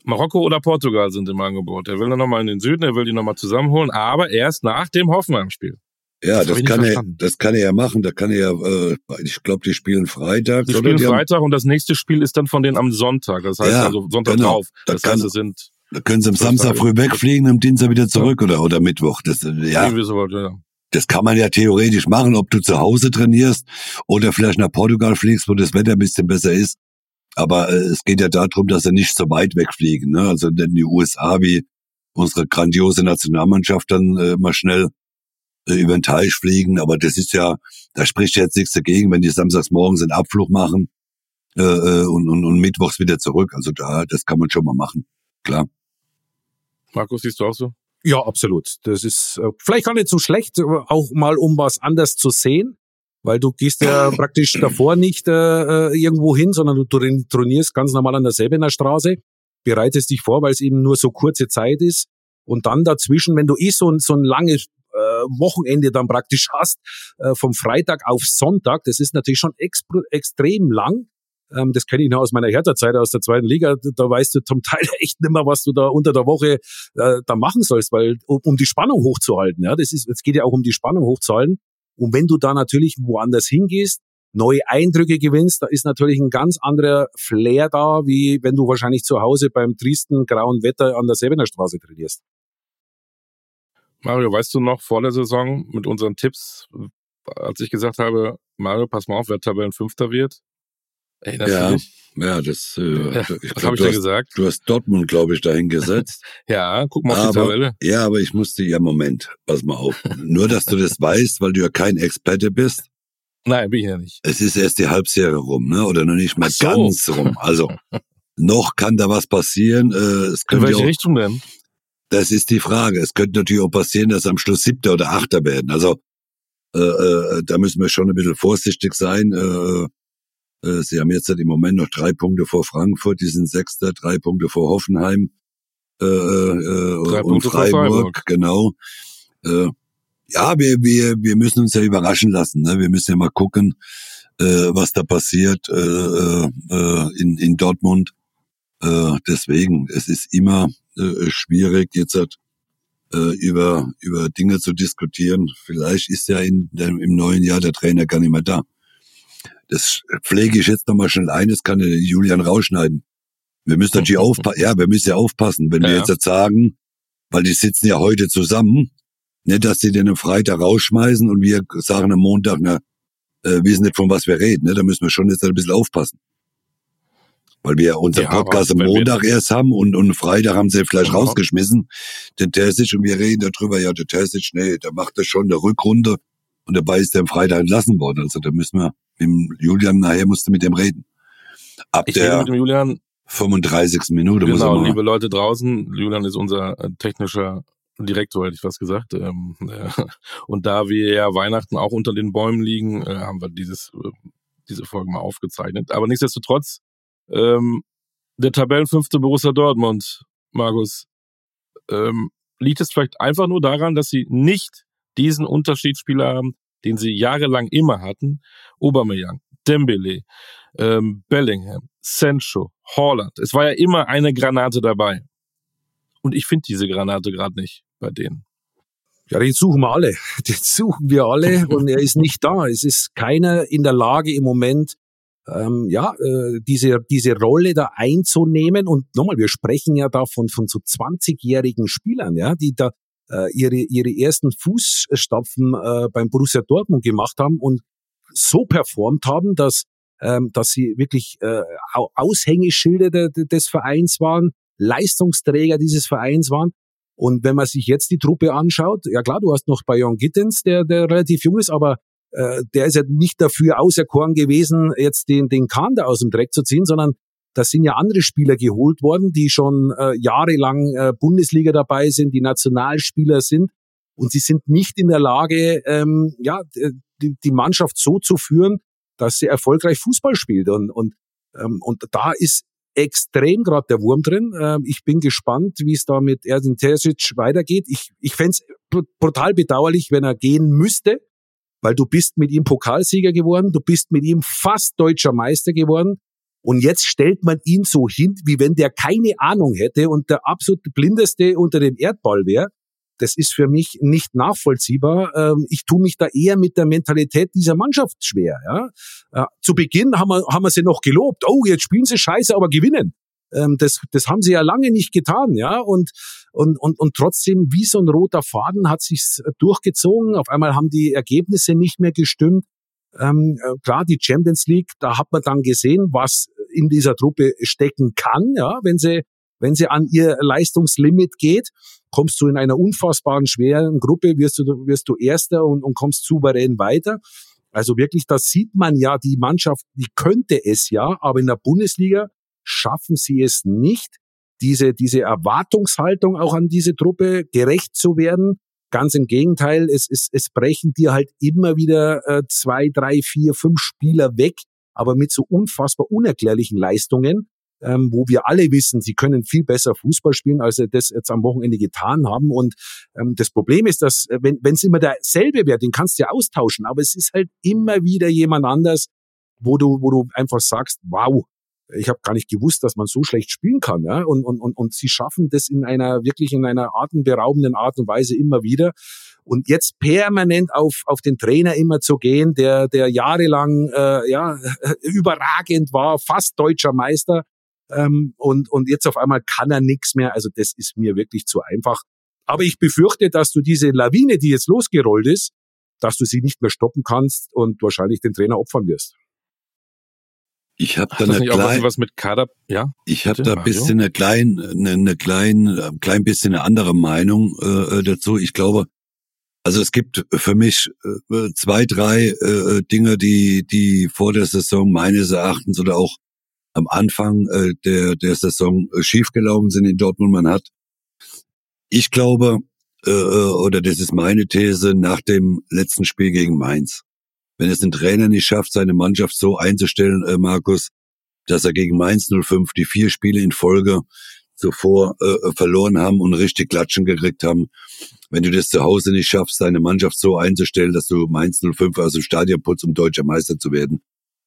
Marokko oder Portugal sind im Angebot. Er will dann nochmal in den Süden, er will die nochmal zusammenholen, aber erst nach dem Hoffenheim-Spiel. Ja, das, das kann er, das kann er ja machen. Da kann er ja, äh, ich glaube, die spielen Freitag. Die spielen die Freitag und das nächste Spiel ist dann von denen am Sonntag. Das heißt ja, also Sonntag genau. drauf. Das da heißt, es sind. Da können sie am Samstag früh wegfliegen, am Dienstag wieder zurück ja. oder oder Mittwoch. Das, ja. Irgendwie so, ja. Das kann man ja theoretisch machen, ob du zu Hause trainierst oder vielleicht nach Portugal fliegst, wo das Wetter ein bisschen besser ist. Aber äh, es geht ja darum, dass sie nicht so weit wegfliegen. Ne? Also denn die USA wie unsere grandiose Nationalmannschaft dann äh, mal schnell äh, über den Teich fliegen. Aber das ist ja, da spricht jetzt nichts dagegen, wenn die samstags morgens einen Abflug machen äh, äh, und, und, und mittwochs wieder zurück. Also da, das kann man schon mal machen. Klar. Markus, siehst du auch so? Ja, absolut. Das ist äh, vielleicht gar nicht so schlecht, auch mal um was anders zu sehen, weil du gehst ja [laughs] praktisch davor nicht äh, äh irgendwo hin, sondern du trainierst ganz normal an der Säbener Straße, bereitest dich vor, weil es eben nur so kurze Zeit ist und dann dazwischen, wenn du eh so, so ein langes äh, Wochenende dann praktisch hast, äh, vom Freitag auf Sonntag, das ist natürlich schon extrem lang ähm, das kenne ich noch aus meiner Hertha-Zeit aus der zweiten Liga. Da weißt du zum Teil [laughs] echt nicht mehr, was du da unter der Woche äh, da machen sollst, weil um, um die Spannung hochzuhalten. Ja, das ist, es geht ja auch um die Spannung hochzuhalten. Und wenn du da natürlich woanders hingehst, neue Eindrücke gewinnst, da ist natürlich ein ganz anderer Flair da, wie wenn du wahrscheinlich zu Hause beim tristen grauen Wetter an der Sebener Straße trainierst. Mario, weißt du noch vor der Saison mit unseren Tipps, als ich gesagt habe, Mario, pass mal auf, wer Tabellenfünfter wird? Ja, ja, das, äh, ja, ich glaube, du, gesagt? du hast Dortmund, glaube ich, dahin gesetzt. [laughs] ja, guck mal auf aber, die Tabelle. Ja, aber ich musste, ja, Moment, pass mal auf. Nur, dass du das weißt, weil du ja kein Experte bist. Nein, bin ich ja nicht. Es ist erst die Halbserie rum, ne? Oder noch nicht mal so. ganz rum. Also, [laughs] noch kann da was passieren. Äh, es In welche auch, Richtung denn? Das ist die Frage. Es könnte natürlich auch passieren, dass am Schluss siebter oder achter werden. Also, Äh, äh, da müssen wir schon ein bisschen vorsichtig sein. Äh, sie haben jetzt halt im Moment noch drei Punkte vor Frankfurt, die sind Sechster, drei Punkte vor Hoffenheim äh, äh, drei und Punkte Freiburg, genau. Äh, ja, wir, wir, wir müssen uns ja überraschen lassen. Ne? Wir müssen ja mal gucken, äh, was da passiert äh, äh, in, in Dortmund. Äh, deswegen, es ist immer äh, schwierig, jetzt halt, äh, über, über Dinge zu diskutieren. Vielleicht ist ja in, dem, im neuen Jahr der Trainer gar nicht mehr da. Das pflege ich jetzt nochmal schnell ein, das kann Julian rausschneiden. Wir müssen natürlich [laughs] aufpassen, ja, wir müssen ja aufpassen, wenn ja. wir jetzt sagen, weil die sitzen ja heute zusammen, nicht, dass sie den am Freitag rausschmeißen und wir sagen am Montag, na, äh, wissen nicht, von was wir reden, ne? da müssen wir schon jetzt ein bisschen aufpassen. Weil wir unseren ja, Podcast am Montag erst haben und, und Freitag haben sie vielleicht rausgeschmissen, den Terzic, und wir reden darüber, ja, der Terzic, nee, der macht das schon, der Rückrunde, und dabei ist der am Freitag entlassen worden. Also da müssen wir dem Julian, nachher musste mit dem reden. Ab ich der mit dem Julian 35. Minute. Genau, liebe Leute draußen, Julian ist unser äh, technischer Direktor, hätte ich was gesagt. Ähm, äh, [laughs] und da wir ja Weihnachten auch unter den Bäumen liegen, äh, haben wir dieses, äh, diese Folge mal aufgezeichnet. Aber nichtsdestotrotz, ähm, der Tabellenfünfte Borussia Dortmund, Markus, ähm, liegt es vielleicht einfach nur daran, dass sie nicht diesen Unterschiedsspieler haben, den sie jahrelang immer hatten. Aubameyang, Dembele, ähm, Bellingham, Sancho, Holland. Es war ja immer eine Granate dabei. Und ich finde diese Granate gerade nicht bei denen. Ja, den suchen wir alle. [laughs] Den suchen wir alle und er ist nicht da. Es ist keiner in der Lage im Moment, ähm, ja, äh, diese, diese Rolle da einzunehmen. Und nochmal, wir sprechen ja da von, von so 20-jährigen Spielern, ja, die da äh, ihre, ihre ersten Fußstapfen äh, beim Borussia Dortmund gemacht haben und so performt haben, dass, ähm, dass sie wirklich äh, Aushängeschilder de, de, des Vereins waren, Leistungsträger dieses Vereins waren. Und wenn man sich jetzt die Truppe anschaut, ja klar, du hast noch Bayon Gittens, der, der relativ jung ist, aber äh, der ist ja nicht dafür auserkoren gewesen, jetzt den, den Kahn da aus dem Dreck zu ziehen, sondern da sind ja andere Spieler geholt worden, die schon äh, jahrelang äh, Bundesliga dabei sind, die Nationalspieler sind. Und sie sind nicht in der Lage, ähm, ja, die, die Mannschaft so zu führen, dass sie erfolgreich Fußball spielt. Und, und, ähm, und da ist extrem gerade der Wurm drin. Ähm, ich bin gespannt, wie es da mit Erdin Terzic weitergeht. Ich, ich fände brutal bedauerlich, wenn er gehen müsste, weil du bist mit ihm Pokalsieger geworden, du bist mit ihm fast deutscher Meister geworden. Und jetzt stellt man ihn so hin, wie wenn der keine Ahnung hätte und der absolut blindeste unter dem Erdball wäre. Das ist für mich nicht nachvollziehbar. Ähm, ich tue mich da eher mit der Mentalität dieser Mannschaft schwer. Ja? Äh, zu Beginn haben wir, haben wir sie noch gelobt. Oh, jetzt spielen sie scheiße, aber gewinnen. Ähm, das, das haben sie ja lange nicht getan, ja. Und, und, und, und trotzdem, wie so ein roter Faden hat sich's durchgezogen. Auf einmal haben die Ergebnisse nicht mehr gestimmt. Ähm, äh, klar, die Champions League, da hat man dann gesehen, was in dieser Truppe stecken kann, ja, wenn sie, wenn sie an ihr Leistungslimit geht, kommst du in einer unfassbaren schweren Gruppe, wirst du, wirst du Erster und, und kommst souverän weiter. Also wirklich, da sieht man ja, die Mannschaft, die könnte es ja, aber in der Bundesliga schaffen sie es nicht, diese, diese Erwartungshaltung auch an diese Truppe gerecht zu werden. Ganz im Gegenteil, es, es, es brechen dir halt immer wieder äh, zwei, drei, vier, fünf Spieler weg, aber mit so unfassbar unerklärlichen Leistungen, ähm, wo wir alle wissen, sie können viel besser Fußball spielen, als sie das jetzt am Wochenende getan haben. Und ähm, das Problem ist, dass äh, wenn es immer derselbe wäre, den kannst du ja austauschen, aber es ist halt immer wieder jemand anders, wo du, wo du einfach sagst, wow, ich habe gar nicht gewusst, dass man so schlecht spielen kann. Ja? Und, und, und, und sie schaffen das in einer wirklich in einer atemberaubenden Art und Weise immer wieder. Und jetzt permanent auf, auf den Trainer immer zu gehen, der, der jahrelang äh, ja, [laughs] überragend war, fast deutscher Meister. Ähm, und, und jetzt auf einmal kann er nichts mehr. Also das ist mir wirklich zu einfach. Aber ich befürchte, dass du diese Lawine, die jetzt losgerollt ist, dass du sie nicht mehr stoppen kannst und wahrscheinlich den Trainer opfern wirst. Ich habe da eine klein, was mit Kader, ja. Ich habe da ein bisschen eine klein, eine, eine klein, klein bisschen eine andere Meinung äh, äh, dazu. Ich glaube, also es gibt für mich äh, zwei, drei äh, Dinge, die die vor der Saison meines Erachtens oder auch am Anfang äh, der der Saison schiefgelaufen sind in Dortmund. Man hat, ich glaube, oder das ist meine These, nach dem letzten Spiel gegen Mainz. Wenn es ein Trainer nicht schafft, seine Mannschaft so einzustellen, Markus, dass er gegen Mainz 05 die vier Spiele in Folge zuvor äh, äh, verloren haben und richtig Klatschen gekriegt haben. Wenn du das zu Hause nicht schaffst, deine Mannschaft so einzustellen, dass du Mainz 05 aus dem Stadion putzt, um deutscher Meister zu werden,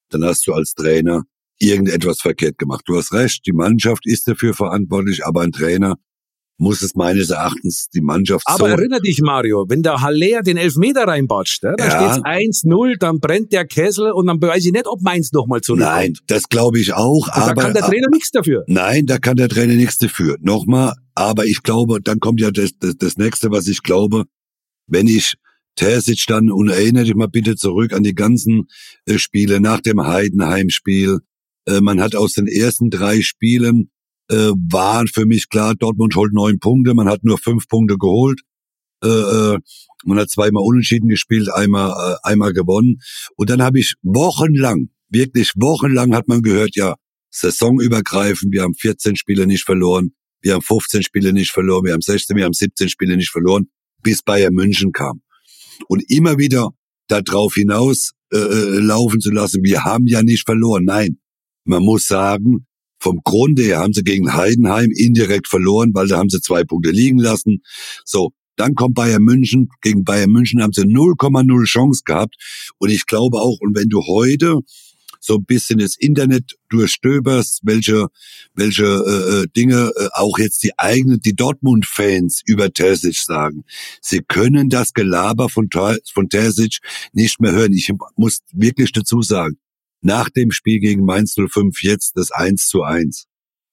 dann hast du als Trainer irgendetwas verkehrt gemacht. Du hast recht, die Mannschaft ist dafür verantwortlich, aber ein Trainer muss es meines Erachtens die Mannschaft Aber so erinnere dich, Mario, wenn der Haller den Elfmeter reinbatscht, dann Ja. steht's 1-0, dann brennt der Kessel und dann weiß ich nicht, ob Mainz nochmal zu Nein, das glaube ich auch, Und da aber kann der Trainer nichts dafür. Nein, da kann der Trainer nichts dafür. Nochmal, aber ich glaube, dann kommt ja das, das, das nächste, was ich glaube, wenn ich Terzic dann, und erinnere dich mal bitte zurück an die ganzen äh, Spiele nach dem Heidenheim-Spiel. Äh, man hat aus den ersten drei Spielen, äh, waren für mich klar, Dortmund holt neun Punkte, man hat nur fünf Punkte geholt. Äh, äh, man hat zweimal unentschieden gespielt, einmal, äh, einmal gewonnen. Und dann habe ich wochenlang, wirklich wochenlang hat man gehört, ja, saisonübergreifend, wir haben 14 Spiele nicht verloren, wir haben 15 Spiele nicht verloren, wir haben 16, wir haben 17 Spiele nicht verloren, bis Bayern München kam. Und immer wieder darauf hinaus äh, äh, laufen zu lassen, wir haben ja nicht verloren. Nein, man muss sagen, vom Grunde her haben sie gegen Heidenheim indirekt verloren, weil da haben sie zwei Punkte liegen lassen. So, dann kommt Bayern München. Gegen Bayern München haben sie 0,0 Chance gehabt. Und ich glaube auch, und wenn du heute so ein bisschen das Internet durchstöberst, welche, welche äh, äh, Dinge äh, auch jetzt die eigenen, die Dortmund-Fans über Terzic sagen. Sie können das Gelaber von, von Terzic nicht mehr hören. Ich muss wirklich dazu sagen, nach dem Spiel gegen Mainz 05 jetzt das 1 zu 1.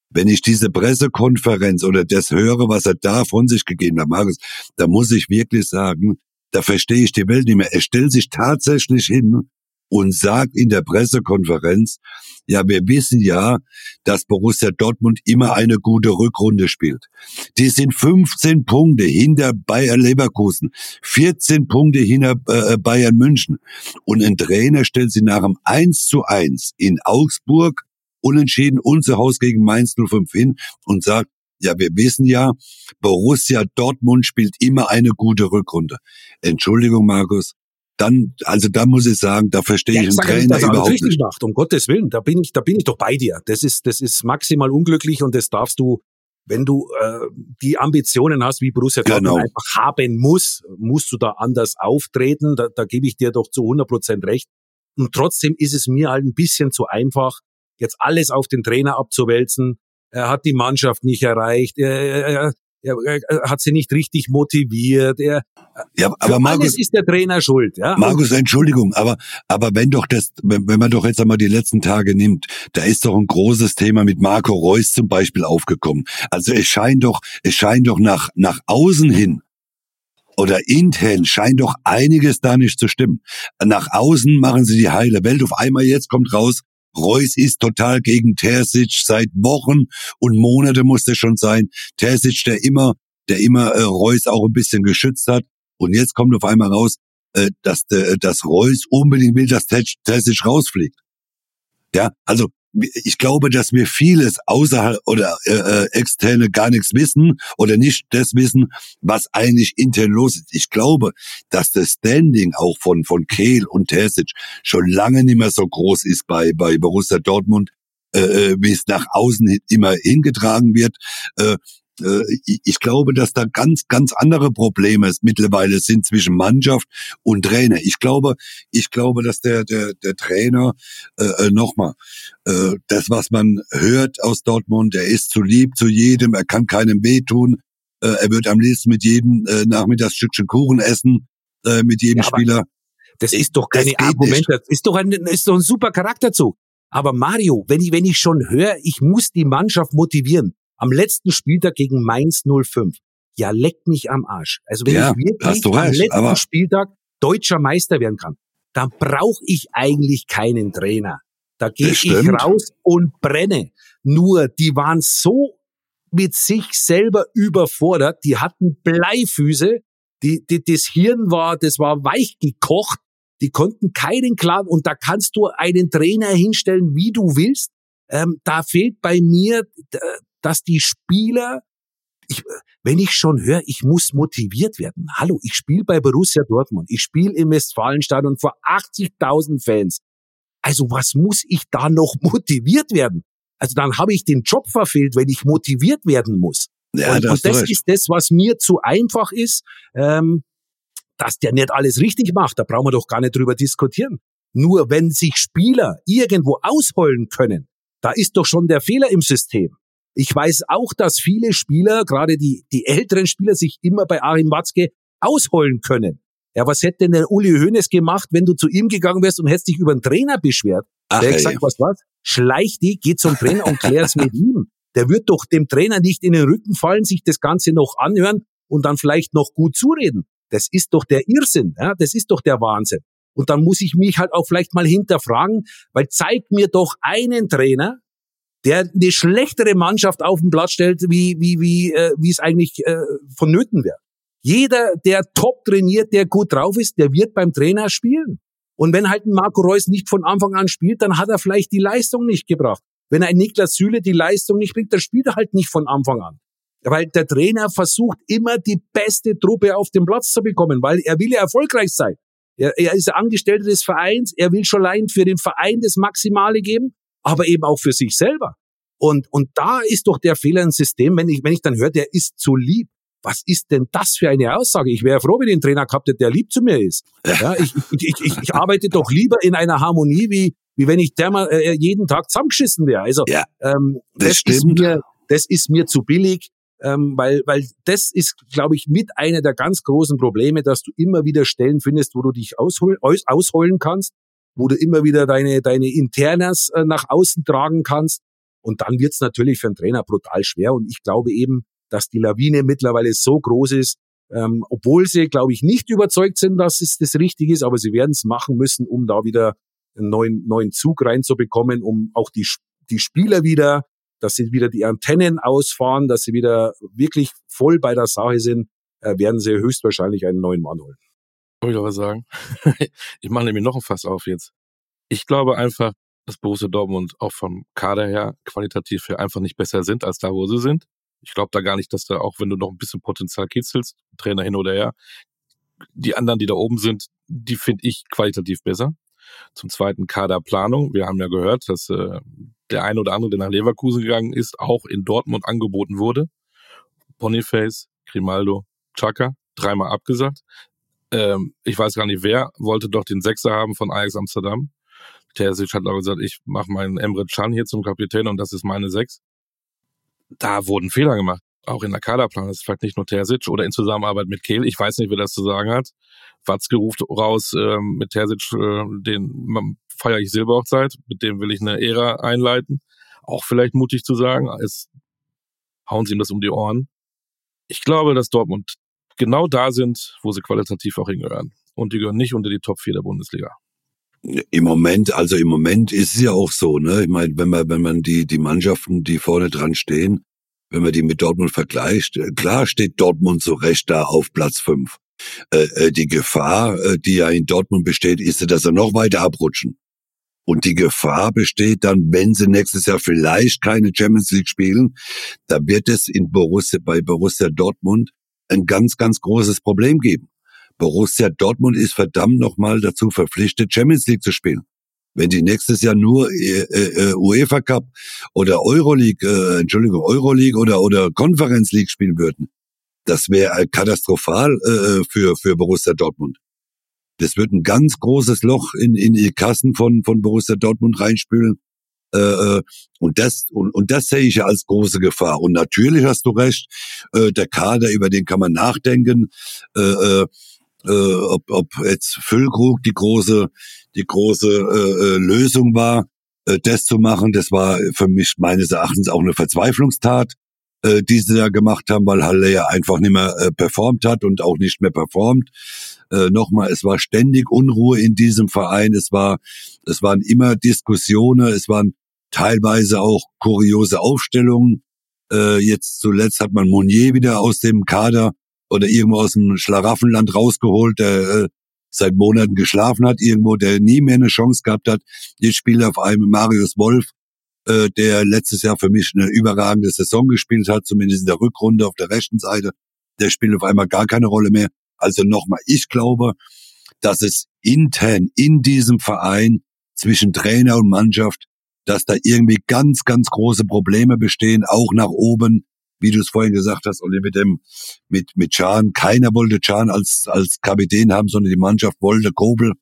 Wenn ich diese Pressekonferenz oder das höre, was er da von sich gegeben hat, Markus, da muss ich wirklich sagen, da verstehe ich die Welt nicht mehr. Er stellt sich tatsächlich hin und sagt in der Pressekonferenz, ja, wir wissen ja, dass Borussia Dortmund immer eine gute Rückrunde spielt. Die sind 15 Punkte hinter Bayer Leverkusen, 14 Punkte hinter äh, Bayern München. Und ein Trainer stellt sie nach dem 1 zu 1 in Augsburg unentschieden und zu Hause gegen Mainz 05 hin und sagt, ja, wir wissen ja, Borussia Dortmund spielt immer eine gute Rückrunde. Entschuldigung, Markus, dann, also da muss ich sagen, da verstehe ich einen ja nicht, Trainer dass er alles überhaupt richtig nicht. macht, um Gottes Willen. Da bin ich, da bin ich doch bei dir. Das ist, das ist maximal unglücklich und das darfst du, wenn du äh, die Ambitionen hast, wie Borussia Dortmund Genau. einfach haben muss, musst du da anders auftreten. Da, da gebe ich dir doch zu 100 Prozent recht. Und trotzdem ist es mir halt ein bisschen zu einfach, jetzt alles auf den Trainer abzuwälzen. Er hat die Mannschaft nicht erreicht. Er, er, er, er hat sie nicht richtig motiviert. Er, Ja, für aber Markus, ist der Trainer schuld. Ja? Markus, Entschuldigung, aber, aber wenn doch das, wenn, wenn man doch jetzt einmal die letzten Tage nimmt, da ist doch ein großes Thema mit Marco Reus zum Beispiel aufgekommen. Also es scheint doch, es scheint doch nach, nach außen hin oder intern scheint doch einiges da nicht zu stimmen. Nach außen machen sie die heile Welt. Auf einmal jetzt kommt raus, Reus ist total gegen Terzic seit Wochen und Monate muss der schon sein. Terzic, der immer, der immer äh, Reus auch ein bisschen geschützt hat. Und jetzt kommt auf einmal raus, äh, dass, äh, dass Reus unbedingt will, dass Ter- Terzic rausfliegt. Ja, also ich glaube, dass wir vieles außerhalb oder äh, äh, externe gar nichts wissen oder nicht das wissen, was eigentlich intern los ist. Ich glaube, dass das Standing auch von von Kehl und Terzic schon lange nicht mehr so groß ist bei bei Borussia Dortmund, äh, äh, wie es nach außen hin immer hingetragen wird. Äh, ich- ich glaube, dass da ganz, ganz andere Probleme es mittlerweile sind zwischen Mannschaft und Trainer. Ich glaube, ich glaube, dass der, der, der Trainer, äh, äh, nochmal, äh, das, was man hört aus Dortmund, er ist zu lieb zu jedem, er kann keinem wehtun, äh, er wird am liebsten mit jedem äh, Nachmittags Stückchen Kuchen essen, äh, mit jedem Ja, Spieler. Das ist doch keine geht Argument. Das ist doch ein, ist doch ein super Charakterzug. Aber Mario, wenn ich, wenn ich schon höre, ich muss die Mannschaft motivieren. Am letzten Spieltag gegen Mainz 05. Ja, leckt mich am Arsch. Also wenn Ja, ich wirklich am recht, letzten Spieltag deutscher Meister werden kann, dann brauche ich eigentlich keinen Trainer. Da gehe ich raus und brenne. Nur, die waren so mit sich selber überfordert, die hatten Bleifüße, die, die, das Hirn war, das war weich gekocht, die konnten keinen klaren, und da kannst du einen Trainer hinstellen, wie du willst. Ähm, da fehlt bei mir, dass die Spieler ich, wenn ich schon höre, ich muss motiviert werden. Hallo, ich spiele bei Borussia Dortmund. Ich spiele im Westfalenstadion vor 80.000 Fans. Also was muss ich da noch [laughs] motiviert werden? Also dann habe ich den Job verfehlt, wenn ich motiviert werden muss. Ja, und, und das ist das, was mir zu einfach ist, ähm, dass der nicht alles richtig macht. Da brauchen wir doch gar nicht drüber diskutieren. Nur wenn sich Spieler irgendwo ausholen können, da ist doch schon der Fehler im System. Ich weiß auch, dass viele Spieler, gerade die, die älteren Spieler, sich immer bei Achim Watzke ausholen können. Ja, was hätte denn der Uli Hoeneß gemacht, wenn du zu ihm gegangen wärst und hättest dich über einen Trainer beschwert? Ach, der hat gesagt, was was? Schleich dich, geh zum Trainer und klär's [laughs] mit ihm. Der wird doch dem Trainer nicht in den Rücken fallen, sich das Ganze noch anhören und dann vielleicht noch gut zureden. Das ist doch der Irrsinn, ja? das ist doch der Wahnsinn. Und dann muss ich mich halt auch vielleicht mal hinterfragen, weil zeig mir doch einen Trainer, der eine schlechtere Mannschaft auf den Platz stellt, wie, wie, wie, äh, wie es eigentlich äh, vonnöten wäre. Jeder, der top trainiert, der gut drauf ist, der wird beim Trainer spielen. Und wenn halt ein Marco Reus nicht von Anfang an spielt, dann hat er vielleicht die Leistung nicht gebracht. Wenn ein Niklas Süle die Leistung nicht bringt, dann spielt er halt nicht von Anfang an. Weil der Trainer versucht immer die beste Truppe auf den Platz zu bekommen, weil er will ja erfolgreich sein. Er, er ist Angestellter des Vereins, er will schon allein für den Verein das Maximale geben, aber eben auch für sich selber. Und, und da ist doch der Fehler im System, wenn ich, wenn ich dann höre, der ist zu lieb. Was ist denn das für eine Aussage? Ich wäre froh, wenn ich einen Trainer gehabt hätte, der lieb zu mir ist. Ja, ich, ich, ich, ich arbeite doch lieber in einer Harmonie, wie, wie wenn ich der äh, jeden Tag zusammengeschissen wäre. Also ja, ähm, das, das ist mir, das ist mir zu billig ähm, weil, weil das ist, glaube ich, mit einer der ganz großen Probleme, dass du immer wieder Stellen findest, wo du dich aushol, aus, ausholen kannst, wo du immer wieder deine, deine Internas äh, nach außen tragen kannst. Und dann wird's natürlich für einen Trainer brutal schwer. Und ich glaube eben, dass die Lawine mittlerweile so groß ist, ähm, obwohl sie, glaube ich, nicht überzeugt sind, dass es das richtig ist, aber sie werden es machen müssen, um da wieder einen neuen, neuen Zug reinzubekommen, um auch die, die Spieler wieder dass sie wieder die Antennen ausfahren, dass sie wieder wirklich voll bei der Sache sind, äh, werden sie höchstwahrscheinlich einen neuen Mann holen. Soll ich aber sagen? [laughs] ich mache nämlich noch ein Fass auf jetzt. Ich glaube einfach, dass Borussia Dortmund auch vom Kader her qualitativ her einfach nicht besser sind als da, wo sie sind. Ich glaube da gar nicht, dass da auch, wenn du noch ein bisschen Potenzial kitzelst, Trainer hin oder her, die anderen, die da oben sind, die finde ich qualitativ besser. Zum zweiten Kaderplanung. Wir haben ja gehört, dass äh, der eine oder andere, der nach Leverkusen gegangen ist, auch in Dortmund angeboten wurde. Boniface, Grimaldo, Chaka, dreimal abgesagt. Ähm, ich weiß gar nicht wer, wollte doch den Sechser haben von Ajax Amsterdam. Terzic hat auch gesagt, ich mache meinen Emre Can hier zum Kapitän und das ist meine Sechs. Da wurden Fehler gemacht auch in der Kaderplan, das ist vielleicht nicht nur Terzic oder in Zusammenarbeit mit Kehl, ich weiß nicht, wer das zu sagen hat. Watzke ruft raus, ähm, mit Terzic, äh, den feiere ich Silberhochzeit, mit dem will ich eine Ära einleiten. Auch vielleicht mutig zu sagen, es hauen sie ihm das um die Ohren. Ich glaube, dass Dortmund genau da sind, wo sie qualitativ auch hingehören. Und die gehören nicht unter die Top 4 der Bundesliga. Im Moment, also im Moment ist es ja auch so, ne? Ich meine, wenn man, wenn man die, die Mannschaften, die vorne dran stehen, wenn man die mit Dortmund vergleicht, äh, klar steht Dortmund zu Recht da auf Platz fünf. Äh, äh, die Gefahr, äh, die ja in Dortmund besteht, ist, dass sie noch weiter abrutschen. Und die Gefahr besteht dann, wenn sie nächstes Jahr vielleicht keine Champions League spielen, da wird es in Borussia, bei Borussia Dortmund ein ganz, ganz großes Problem geben. Borussia Dortmund ist verdammt nochmal dazu verpflichtet, Champions League zu spielen. Wenn die nächstes Jahr nur äh, äh, UEFA Cup oder Euroleague, äh, Entschuldigung, Euroleague oder oder Conference League spielen würden, das wäre katastrophal äh, für für Borussia Dortmund. Das wird ein ganz großes Loch in in die Kassen von von Borussia Dortmund reinspülen. Äh, äh, und das und, und das sehe ich ja als große Gefahr. Und natürlich hast du recht, äh, der Kader über den kann man nachdenken. Äh, äh, äh, ob, ob jetzt Füllkrug die große, die große äh, äh, Lösung war, äh, das zu machen. Das war für mich meines Erachtens auch eine Verzweiflungstat, die sie da gemacht haben, weil Halle ja einfach nicht mehr äh, performt hat und auch nicht mehr performt. Äh, Nochmal, es war ständig Unruhe in diesem Verein. Es war, es waren immer Diskussionen. Es waren teilweise auch kuriose Aufstellungen. Äh, jetzt zuletzt hat man Monier wieder aus dem Kader oder irgendwo aus dem Schlaraffenland rausgeholt, der äh, seit Monaten geschlafen hat, irgendwo, der nie mehr eine Chance gehabt hat. Jetzt spielt auf einem Marius Wolf, äh, der letztes Jahr für mich eine überragende Saison gespielt hat, zumindest in der Rückrunde auf der rechten Seite. Der spielt auf einmal gar keine Rolle mehr. Also nochmal, ich glaube, dass es intern in diesem Verein zwischen Trainer und Mannschaft, dass da irgendwie ganz, ganz große Probleme bestehen, auch nach oben, wie du es vorhin gesagt hast, Olli, mit dem, mit, mit Can. Keiner wollte Can als, als Kapitän haben, sondern die Mannschaft wollte Kobel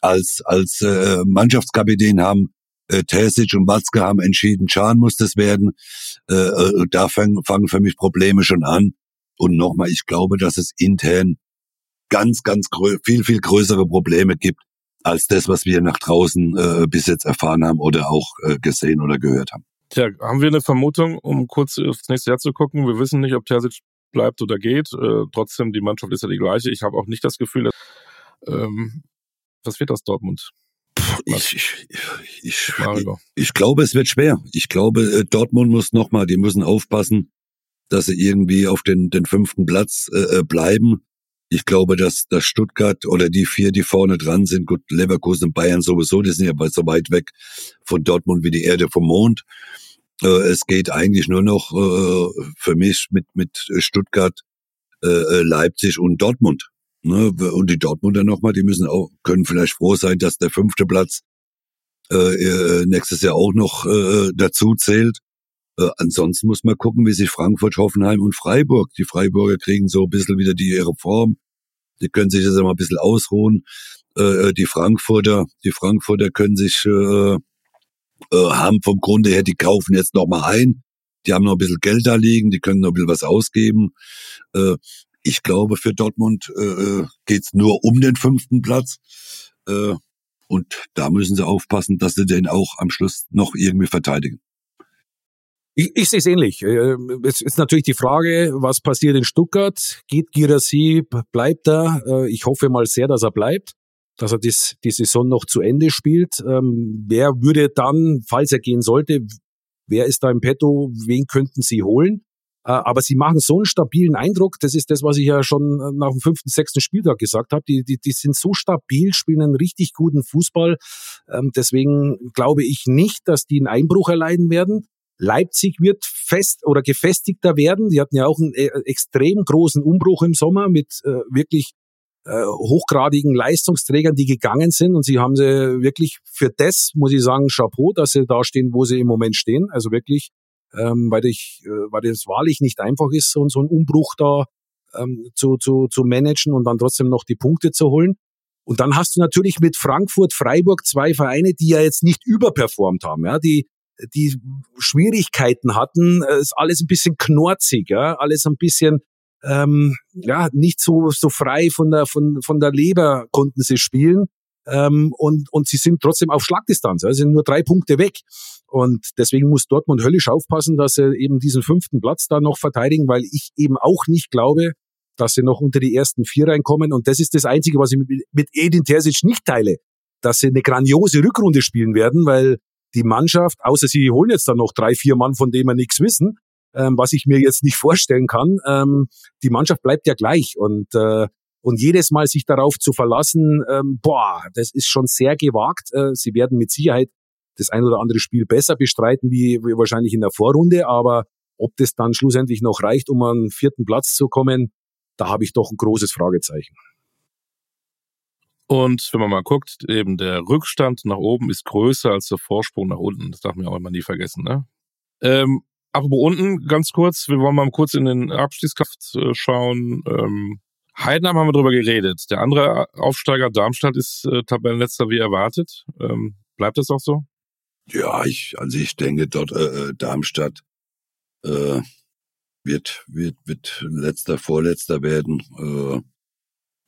als, als äh, Mannschaftskapitän haben. Äh, Terzic und Watzke haben entschieden, Can muss das werden. Äh, äh, da fangen, fangen für mich Probleme schon an. Und nochmal, ich glaube, dass es intern ganz, ganz viel, viel größere Probleme gibt, als das, was wir nach draußen äh, bis jetzt erfahren haben oder auch äh, gesehen oder gehört haben. Tja, haben wir eine Vermutung, um kurz aufs nächste Jahr zu gucken? Wir wissen nicht, ob Terzic bleibt oder geht. Äh, trotzdem, die Mannschaft ist ja die gleiche. Ich habe auch nicht das Gefühl, dass, ähm, was wird aus Dortmund? Ich, ich, ich, ich, ich glaube, es wird schwer. Ich glaube, äh, Dortmund muss nochmal, die müssen aufpassen, dass sie irgendwie auf den, den fünften Platz äh, äh, bleiben. Ich glaube, dass, dass Stuttgart oder die vier, die vorne dran sind, gut, Leverkusen und Bayern sowieso, die sind ja so weit weg von Dortmund wie die Erde vom Mond. Äh, es geht eigentlich nur noch äh, für mich mit, mit Stuttgart, äh, äh Leipzig und Dortmund. Ne? Und die Dortmunder nochmal, die müssen auch, können vielleicht froh sein, dass der fünfte Platz äh, äh, nächstes Jahr auch noch äh, dazu zählt. Äh, ansonsten muss man gucken, wie sich Frankfurt, Hoffenheim und Freiburg, die Freiburger kriegen so ein bisschen wieder die ihre Form. Die können sich jetzt mal ein bisschen ausruhen. Äh, äh, die Frankfurter, die Frankfurter können sich, äh, äh, haben vom Grunde her, die kaufen jetzt noch mal ein. Die haben noch ein bisschen Geld da liegen, die können noch ein bisschen was ausgeben. Äh, ich glaube, für Dortmund äh, äh, geht's nur um den fünften Platz. Äh, und da müssen sie aufpassen, dass sie den auch am Schluss noch irgendwie verteidigen. Ich, ich sehe es ähnlich. Äh, es ist natürlich die Frage, was passiert in Stuttgart? Geht Girassi, bleibt er? Äh, ich hoffe mal sehr, dass er bleibt, dass er das, die Saison noch zu Ende spielt. Ähm, wer würde dann, falls er gehen sollte, wer ist da im Petto? Wen könnten sie holen? Äh, aber sie machen so einen stabilen Eindruck. Das ist das, was ich ja schon nach dem fünften, sechsten Spieltag gesagt habe. Die, die, die sind so stabil, spielen einen richtig guten Fußball. Ähm, deswegen glaube ich nicht, dass die einen Einbruch erleiden werden. Leipzig wird fest oder gefestigter werden. Die hatten ja auch einen äh, extrem großen Umbruch im Sommer mit äh, wirklich äh, hochgradigen Leistungsträgern, die gegangen sind. Und sie haben sie wirklich für das, muss ich sagen, Chapeau, dass sie da stehen, wo sie im Moment stehen. Also wirklich, ähm, weil, ich, äh, weil das wahrlich nicht einfach ist, so, so einen Umbruch da ähm, zu, zu, zu managen und dann trotzdem noch die Punkte zu holen. Und dann hast du natürlich mit Frankfurt, Freiburg zwei Vereine, die ja jetzt nicht überperformt haben, ja, die die Schwierigkeiten hatten, äh, ist alles ein bisschen knorzig, ja, alles ein bisschen ähm, ja nicht so so frei von der von von der Leber konnten sie spielen ähm, und und sie sind trotzdem auf Schlagdistanz, also sind nur drei Punkte weg. Und deswegen muss Dortmund höllisch aufpassen, dass sie eben diesen fünften Platz da noch verteidigen, weil ich eben auch nicht glaube, dass sie noch unter die ersten vier reinkommen. Und das ist das Einzige, was ich mit, mit Edin Terzic nicht teile, dass sie eine grandiose Rückrunde spielen werden, weil die Mannschaft, außer sie holen jetzt dann noch drei, vier Mann, von denen wir nichts wissen, ähm, was ich mir jetzt nicht vorstellen kann, ähm, die Mannschaft bleibt ja gleich und äh, und jedes Mal sich darauf zu verlassen, ähm, boah, das ist schon sehr gewagt. Äh, sie werden mit Sicherheit das ein oder andere Spiel besser bestreiten wie, wie wahrscheinlich in der Vorrunde, aber ob das dann schlussendlich noch reicht, um an vierten Platz zu kommen, da habe ich doch ein großes Fragezeichen. Und wenn man mal guckt, eben der Rückstand nach oben ist größer als der Vorsprung nach unten. Das darf man auch immer nie vergessen. Ne? Ähm, aber unten, ganz kurz, wir wollen mal kurz in den Abstiegskampf äh, schauen. Ähm, Heidenheim haben wir drüber geredet. Der andere Aufsteiger Darmstadt ist äh, Tabellenletzter wie erwartet. Ähm, bleibt das auch so? Ja, ich, also ich denke, dort äh, äh Darmstadt äh, wird, wird, wird letzter, vorletzter werden. Äh,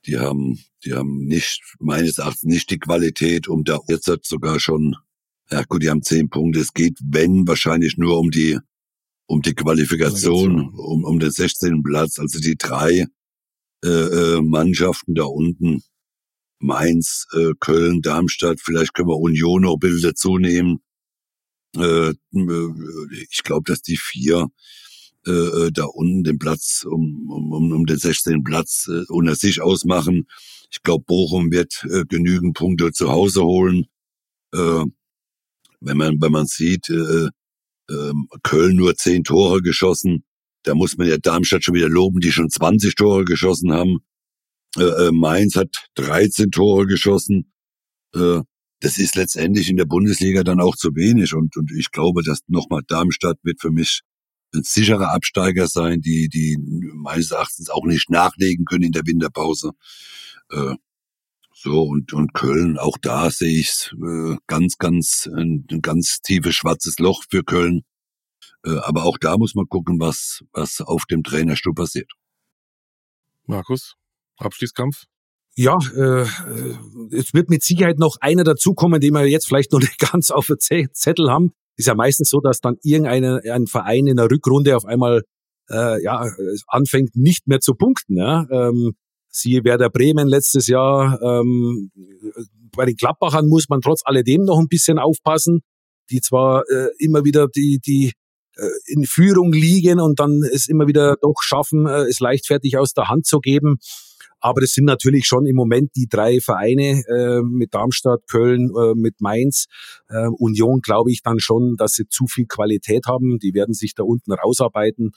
die haben, die haben nicht, meines Erachtens nicht die Qualität, um da jetzt sogar schon, ja gut, die haben zehn Punkte. Es geht, wenn, wahrscheinlich nur um die, um die Qualifikation, um, um den 16. Platz. Also die drei äh, äh, Mannschaften da unten, Mainz, äh, Köln, Darmstadt, vielleicht können wir Union noch Bilder zunehmen. Äh, äh, ich glaube, dass die vier äh, äh, da unten den Platz um, um, um den 16. Platz äh, unter sich ausmachen. Ich glaube, Bochum wird äh, genügend Punkte zu Hause holen. Äh, wenn man, wenn man sieht, äh, äh, Köln nur zehn Tore geschossen, da muss man ja Darmstadt schon wieder loben, die schon 20 Tore geschossen haben. Äh, äh, Mainz hat 13 Tore geschossen. Äh, das ist letztendlich in der Bundesliga dann auch zu wenig. Und, und ich glaube, dass nochmal Darmstadt wird für mich ein sicherer Absteiger sein, die, die meines Erachtens auch nicht nachlegen können in der Winterpause. Äh, so, und, und Köln, auch da sehe ich äh, ganz, ganz, ein, ein ganz tiefes schwarzes Loch für Köln. Äh, aber auch da muss man gucken, was, was auf dem Trainerstuhl passiert. Markus, Abschließkampf? Ja, äh, es wird mit Sicherheit noch einer dazukommen, den wir jetzt vielleicht noch nicht [laughs] ganz auf der Zettel haben. Ist ja meistens so, dass dann irgendein ein Verein in der Rückrunde auf einmal äh, ja, anfängt nicht mehr zu punkten. Ja? Ähm, siehe Werder Bremen letztes Jahr. Ähm, bei den Klappbachern muss man trotz alledem noch ein bisschen aufpassen, die zwar äh, immer wieder die, die äh, in Führung liegen und dann es immer wieder doch schaffen, äh, es leichtfertig aus der Hand zu geben. Aber das sind natürlich schon im Moment die drei Vereine äh, mit Darmstadt, Köln, äh, mit Mainz. Äh, Union glaube ich dann schon, dass sie zu viel Qualität haben. Die werden sich da unten rausarbeiten.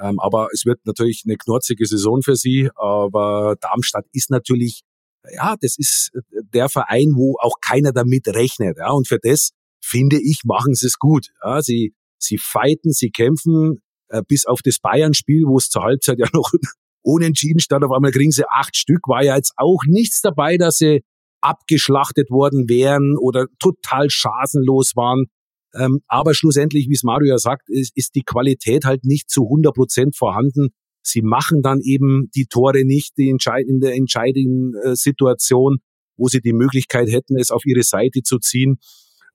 Ähm, aber es wird natürlich eine knorzige Saison für sie. Aber Darmstadt ist natürlich, ja, das ist der Verein, wo auch keiner damit rechnet. Ja, und für das finde ich, machen sie es gut. Ja, sie, sie fighten, sie kämpfen, äh, bis auf das Bayern-Spiel, wo es zur Halbzeit ja [laughs] noch unentschieden stand. Auf einmal kriegen sie acht Stück. War ja jetzt auch nichts dabei, dass sie abgeschlachtet worden wären oder total chancenlos waren. Ähm, aber schlussendlich, wie es Mario ja sagt, ist, ist die Qualität halt nicht zu 100 Prozent vorhanden. Sie machen dann eben die Tore nicht die entscheid in der entscheidenden äh, Situation, wo sie die Möglichkeit hätten, es auf ihre Seite zu ziehen.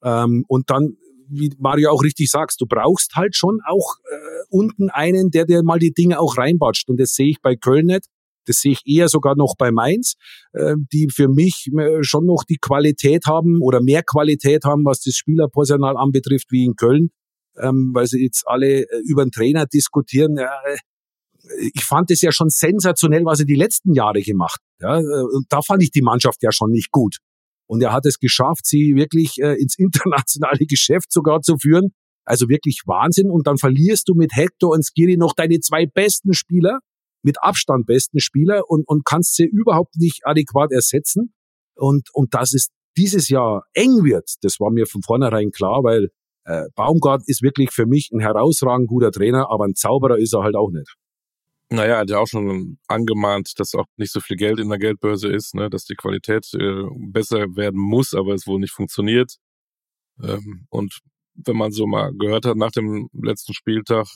Ähm, und dann wie Mario auch richtig sagst, du brauchst halt schon auch äh, unten einen, der dir mal die Dinge auch reinbatscht. Und das sehe ich bei Köln nicht. Das sehe ich eher sogar noch bei Mainz, äh, die für mich äh, schon noch die Qualität haben oder mehr Qualität haben, was das Spielerpersonal anbetrifft, wie in Köln, ähm, weil sie jetzt alle äh, über den Trainer diskutieren. Äh, ich fand es ja schon sensationell, was er die letzten Jahre gemacht. Ja, und da fand ich die Mannschaft ja schon nicht gut. Und er hat es geschafft, sie wirklich äh, ins [laughs] internationale Geschäft sogar zu führen. Also wirklich Wahnsinn. Und dann verlierst du mit Hector und Skiri noch deine zwei besten Spieler, mit Abstand besten Spieler und, und kannst sie überhaupt nicht adäquat ersetzen. Und, und dass es dieses Jahr eng wird, das war mir von vornherein klar, weil äh, Baumgart ist wirklich für mich ein herausragend guter Trainer, aber ein Zauberer ist er halt auch nicht. Naja, er hat ja auch schon angemahnt, dass auch nicht so viel Geld in der Geldbörse ist, ne, dass die Qualität äh, besser werden muss, aber es wohl nicht funktioniert. Ähm, und wenn man so mal gehört hat nach dem letzten Spieltag,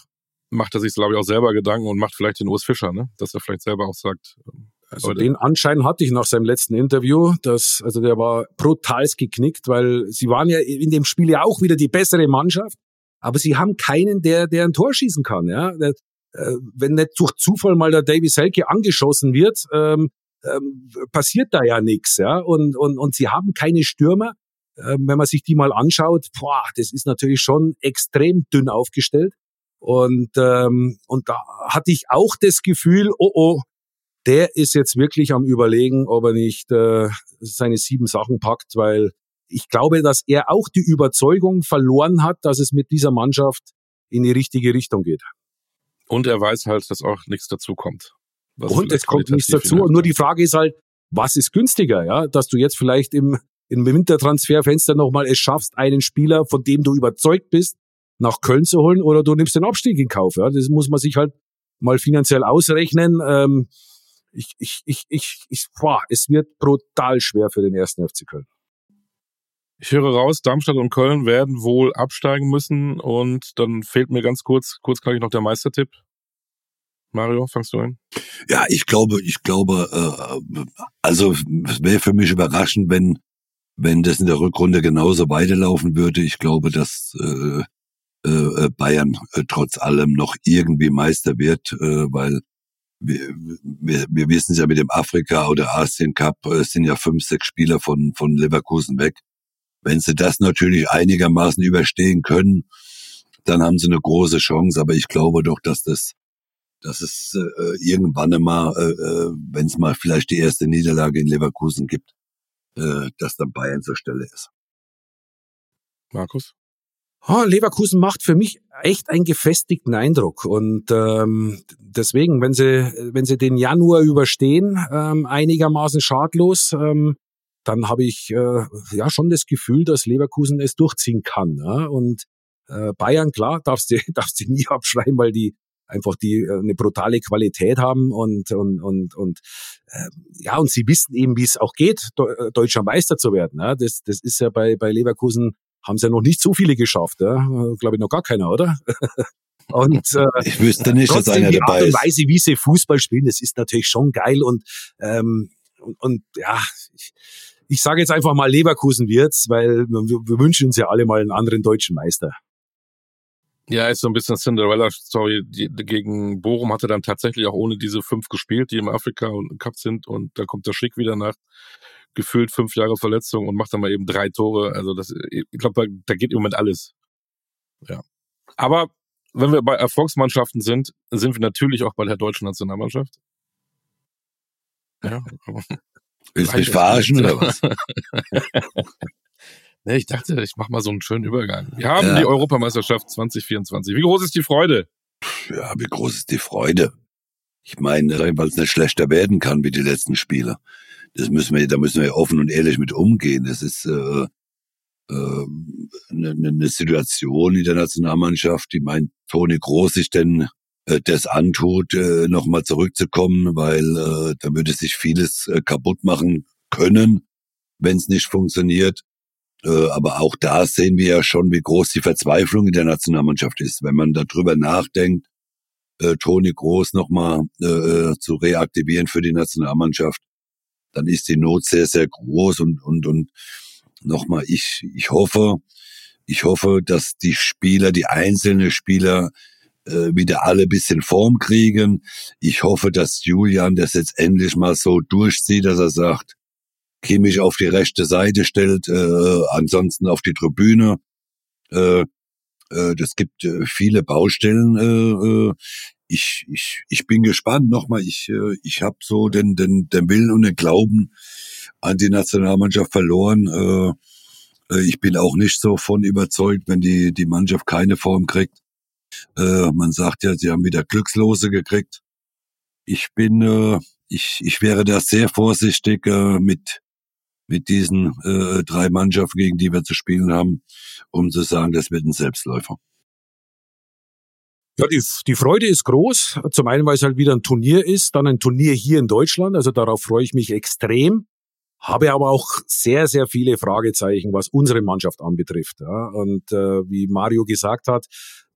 macht er sich, glaube ich, auch selber Gedanken und macht vielleicht den Urs Fischer, ne? dass er vielleicht selber auch sagt. Ähm, also Leute. den Anschein hatte ich nach seinem letzten Interview, dass, also der war brutals geknickt, weil sie waren ja in dem Spiel ja auch wieder die bessere Mannschaft, aber sie haben keinen, der, der ein Tor schießen kann. Ja? Äh, wenn nicht durch Zufall mal der Davy Selke angeschossen wird, ähm, ähm, passiert da ja nichts. Ja? Und, und, und sie haben keine Stürmer. Ähm, wenn man sich die mal anschaut, boah, das ist natürlich schon extrem dünn aufgestellt. Und, ähm, und da hatte ich auch das Gefühl, oh oh, der ist jetzt wirklich am Überlegen, ob er nicht äh, seine sieben Sachen packt, weil ich glaube, dass er auch die Überzeugung verloren hat, dass es mit dieser Mannschaft in die richtige Richtung geht. Und er weiß halt, dass auch nichts dazu kommt. Und es kommt nichts dazu. Und nur die Frage ist halt, was ist günstiger, ja? Dass du jetzt vielleicht im, im Wintertransferfenster nochmal es schaffst, einen Spieler, von dem du überzeugt bist, nach Köln zu holen oder du nimmst den Abstieg in Kauf. Ja? Das muss man sich halt mal finanziell ausrechnen. Ähm, ich, ich, ich, ich, ich, boah, es wird brutal schwer für den ersten FC Köln. Ich höre raus, Darmstadt und Köln werden wohl absteigen müssen und dann fehlt mir ganz kurz, kurz kann ich noch der Meistertipp. Mario, fangst du an? Ja, ich glaube, ich glaube, äh, also wäre für mich überraschend, wenn wenn das in der Rückrunde genauso weiterlaufen würde. Ich glaube, dass äh, äh, Bayern äh, trotz allem noch irgendwie Meister wird, äh, weil wir, wir, wir wissen ja mit dem Afrika oder Asien Cup äh, sind ja fünf, sechs Spieler von von Leverkusen weg. Wenn sie das natürlich einigermaßen überstehen können, dann haben sie eine große Chance. Aber ich glaube doch, dass das, dass es äh, irgendwann einmal, äh, äh wenn es mal vielleicht die erste Niederlage in Leverkusen gibt, äh, dass dann Bayern zur Stelle ist. Markus? Oh, Leverkusen macht für mich echt einen gefestigten Eindruck und ähm, deswegen, wenn sie wenn sie den Januar überstehen, ähm, einigermaßen schadlos, ähm, dann habe ich äh, ja schon das Gefühl, dass Leverkusen es durchziehen kann. Ja? Und äh, Bayern, klar, [laughs] darfst du darfst du nie abschreiben, weil die einfach die äh, eine brutale Qualität haben und und und und äh, ja und sie wissen eben, wie es auch geht, äh, deutscher Meister zu werden. Ja? Das das ist ja bei bei Leverkusen haben es ja noch nicht so viele geschafft, ja? Äh, glaube ich noch gar keiner, oder? [laughs] Und äh, ich wüsste nicht, dass einer dabei ist. Die Art und Weise, wie sie Fußball spielen, das ist natürlich schon geil und ähm, und, und ja, ich, ich sage jetzt einfach mal Leverkusen wird's, weil wir, wir wünschen uns ja alle mal einen anderen deutschen Meister. Ja, ist so ein bisschen Cinderella-Story. Gegen Bochum hatte dann tatsächlich auch ohne diese fünf gespielt, die im Afrika und Cup sind. Und da kommt der Schick wieder nach gefühlt fünf Jahre Verletzung und macht dann mal eben drei Tore. Also das, ich glaube, da, da geht im Moment alles. Ja. Aber wenn wir bei Erfolgsmannschaften sind, sind wir natürlich auch bei der deutschen Nationalmannschaft. Ja. Willst du mich verarschen oder was? [laughs] nee, ich dachte, ich mache mal so einen schönen Übergang. Wir haben ja. die Europameisterschaft 2024. Wie groß ist die Freude? Ja, wie groß ist die Freude? Ich meine, weil es nicht schlechter werden kann wie die letzten Spiele. Das müssen wir, da müssen wir offen und ehrlich mit umgehen. Das ist äh, äh, eine, eine Situation in der Nationalmannschaft, die meint Toni Groß sich denn das antut, äh, nochmal zurückzukommen, weil äh, da würde sich vieles äh, kaputt machen können, wenn es nicht funktioniert. Äh, aber auch da sehen wir ja schon, wie groß die Verzweiflung in der Nationalmannschaft ist. Wenn man darüber nachdenkt, äh, Toni Groß nochmal äh, äh, zu reaktivieren für die Nationalmannschaft, dann ist die Not sehr, sehr groß und, und, und nochmal, ich, ich hoffe, ich hoffe, dass die Spieler, die einzelnen Spieler äh, wieder alle bisschen Form kriegen. Ich hoffe, dass Julian das jetzt endlich mal so durchzieht, dass er sagt, Kimmich auf die rechte Seite stellt, äh, ansonsten auf die Tribüne. Äh, äh, das gibt äh, viele Baustellen. Äh, äh, ich, ich, ich bin gespannt. Nochmal, ich, äh, ich habe so den, den, den Willen und den Glauben an die Nationalmannschaft verloren. Äh, äh, ich bin auch nicht so von überzeugt, wenn die, die Mannschaft keine Form kriegt. Äh, man sagt ja, sie haben wieder Glückslose gekriegt. Ich bin, äh, ich, ich wäre da sehr vorsichtig äh, mit mit diesen äh, drei Mannschaften, gegen die wir zu spielen haben, um zu sagen, das wird ein Selbstläufer. Ja, die, die Freude ist groß. Zum einen, weil es halt wieder ein Turnier ist, dann ein Turnier hier in Deutschland. Also darauf freue ich mich extrem. Habe aber auch sehr, sehr viele Fragezeichen, was unsere Mannschaft anbetrifft. Ja. Und äh, wie Mario gesagt hat,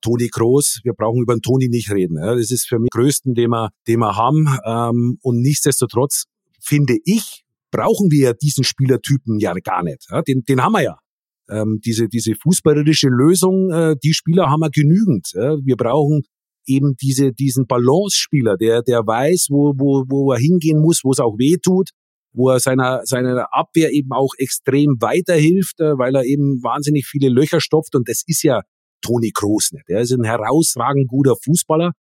Toni Kroos, wir brauchen über den Toni nicht reden. Das ist für mich größten, den wir, den wir haben. Ähm, und nichtsdestotrotz finde ich, brauchen wir diesen Spielertypen ja gar nicht. Den, den haben wir ja. Ähm, diese, diese fußballerische Lösung, äh, die Spieler haben wir genügend. Wir brauchen eben diese, diesen Balance-Spieler, der, der weiß, wo, wo, wo er hingehen muss, wo es auch weh tut, wo er seiner, seiner Abwehr eben auch extrem weiterhilft, äh, weil er eben wahnsinnig viele Löcher stopft. Und das ist ja Toni Kroos nicht. Er ist ein herausragend guter Fußballer,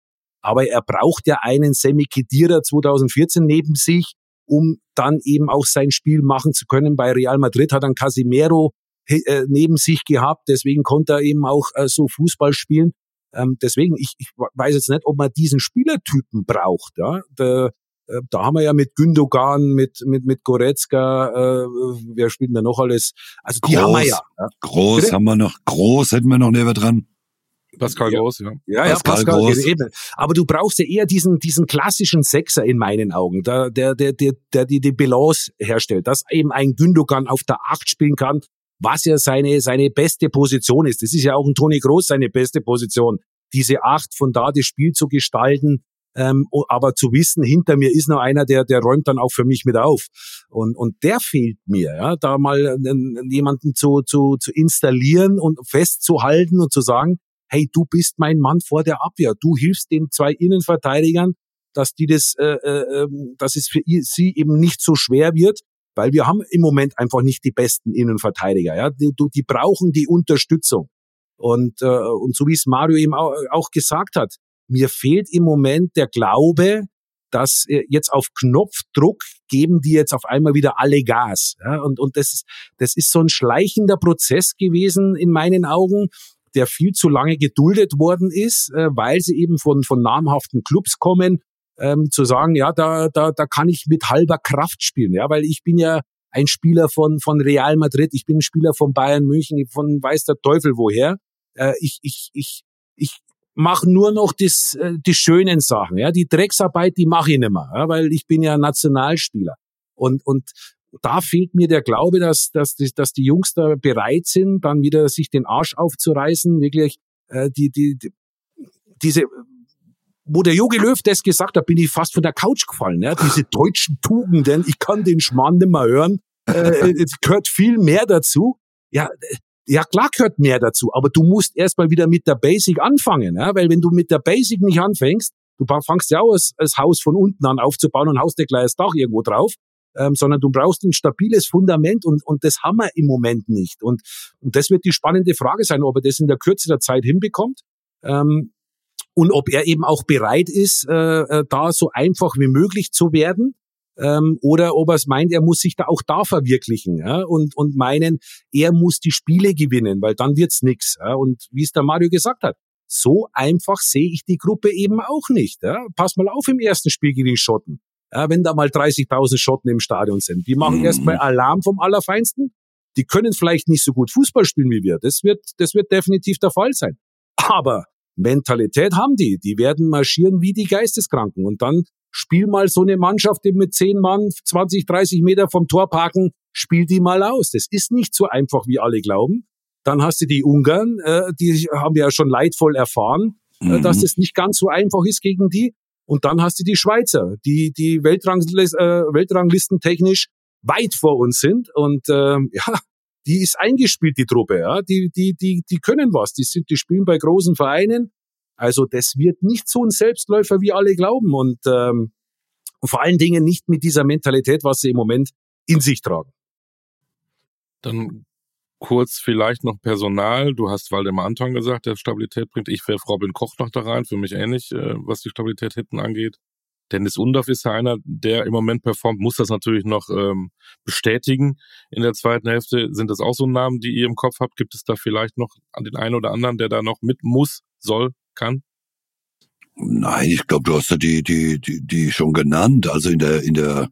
aber er braucht ja einen Semi Khedira 2014 neben sich, um dann eben auch sein Spiel machen zu können. Bei Real Madrid hat dann Casimiro äh, neben sich gehabt, deswegen konnte er eben auch äh, so Fußball spielen. Ähm, deswegen, ich, ich weiß jetzt nicht, ob man diesen Spielertypen braucht. Ja? Der, da haben wir ja mit Gündogan, mit, mit, mit Goretzka, äh, wer spielt denn da noch alles? Also die groß, haben wir ja. ja. Groß Bitte? haben wir noch, groß hätten wir noch neben dran. Pascal ja. Groß, ja. Ja, ja, Pascal, Pascal Groß. Eben. Aber du brauchst ja eher diesen, diesen klassischen Sechser in meinen Augen, der, der, der, der, der die, die Balance herstellt, dass eben ein Gündogan auf der Acht spielen kann, was ja seine, seine beste Position ist. Das ist ja auch ein Toni Groß seine beste Position. Diese Acht von da das Spiel zu gestalten, ähm, aber zu wissen, hinter mir ist noch einer, der, der räumt dann auch für mich mit auf. Und, und der fehlt mir, ja, da mal jemanden zu, zu, zu installieren und festzuhalten und zu sagen, hey, du bist mein Mann vor der Abwehr, du hilfst den zwei Innenverteidigern, dass die das, äh, äh, ähm, dass es für sie eben nicht so schwer wird, weil wir haben im Moment einfach nicht die besten Innenverteidiger. Ja, die, die brauchen die Unterstützung. Und äh, und so wie es Mario eben auch, auch gesagt hat, mir fehlt im Moment der Glaube, dass äh, jetzt auf Knopfdruck geben die jetzt auf einmal wieder alle Gas. Ja, und, und das ist, das ist so ein schleichender Prozess gewesen in meinen Augen, der viel zu lange geduldet worden ist, äh, weil sie eben von, von namhaften Clubs kommen, ähm, zu sagen, ja, da, da, da kann ich mit halber Kraft spielen, ja, weil ich bin ja ein Spieler von, von Real Madrid, ich bin ein Spieler von Bayern München, von weiß der Teufel woher. Äh, ich, ich, ich, ich mache nur noch das, äh, die schönen Sachen, ja, die Drecksarbeit, die mache ich nicht mehr, ja, weil ich bin ja Nationalspieler. Und, und da fehlt mir der Glaube, dass, dass, dass die Jungs da bereit sind, dann wieder sich den Arsch aufzureißen, wirklich äh, die, die, die diese wo der Jogi Löw das gesagt hat, bin ich fast von der Couch gefallen. Ja? Diese [laughs] deutschen Tugenden, ich kann den Schmarrn nicht mehr hören. Äh, es gehört viel mehr dazu. Ja, ja, klar gehört mehr dazu, aber du musst erstmal wieder mit der Basic anfangen, ja? weil wenn du mit der Basic nicht anfängst, du fangst ja auch das, das Haus von unten an aufzubauen und haust dir gleich das Dach irgendwo drauf, ähm, sondern du brauchst ein stabiles Fundament und, und das haben wir im Moment nicht. Und, und das wird die spannende Frage sein, ob er das in der Kürze der Zeit hinbekommt. Ähm, und ob er eben auch bereit ist, äh, äh da so einfach wie möglich zu werden ähm, oder ob er es meint, er muss sich da auch da verwirklichen ja? und, und meinen, er muss die Spiele gewinnen, weil dann wird's nix. Ja? Und wie es der Mario gesagt hat, so einfach sehe ich die Gruppe eben auch nicht. Ja? Pass mal auf im ersten Spiel gegen die Schotten. Ja, wenn da mal 30.000 Schotten im Stadion sind. Die machen mhm. erstmal Alarm vom Allerfeinsten. Die können vielleicht nicht so gut Fußball spielen wie wir. Das wird, das wird definitiv der Fall sein. Aber Mentalität haben die. Die werden marschieren wie die Geisteskranken. Und dann spiel mal so eine Mannschaft die mit zehn Mann 20, 30 Meter vom Tor parken, spiel die mal aus. Das ist nicht so einfach, wie alle glauben. Dann hast du die Ungarn, äh, die haben wir ja schon leidvoll erfahren, äh, mhm. dass das nicht ganz so einfach ist gegen die. Und dann hast du die Schweizer, die die Weltranglist, äh, Weltranglistentechnisch weit vor uns sind. Und äh, [laughs] ja, die ist eingespielt, die Truppe. Ja, die die die die können was. Die sind, die spielen bei großen Vereinen also das wird nicht so ein Selbstläufer, wie alle glauben und, ähm, und vor allen Dingen nicht mit dieser Mentalität, was sie im Moment in sich tragen. Dann kurz vielleicht noch Personal. Du hast Waldemar Anton gesagt, der Stabilität bringt. Ich werfe Robin Koch noch da rein, für mich ähnlich, äh, was die Stabilität hinten angeht. Dennis Undorf ist ja einer, der im Moment performt, muss das natürlich noch ähm, bestätigen in der zweiten Hälfte. Sind das auch so Namen, die ihr im Kopf habt? Gibt es da vielleicht noch den einen oder anderen, der da noch mit muss, soll, kann? Nein, ich glaube, du hast ja die, die, die, die schon genannt. Also in der, in der,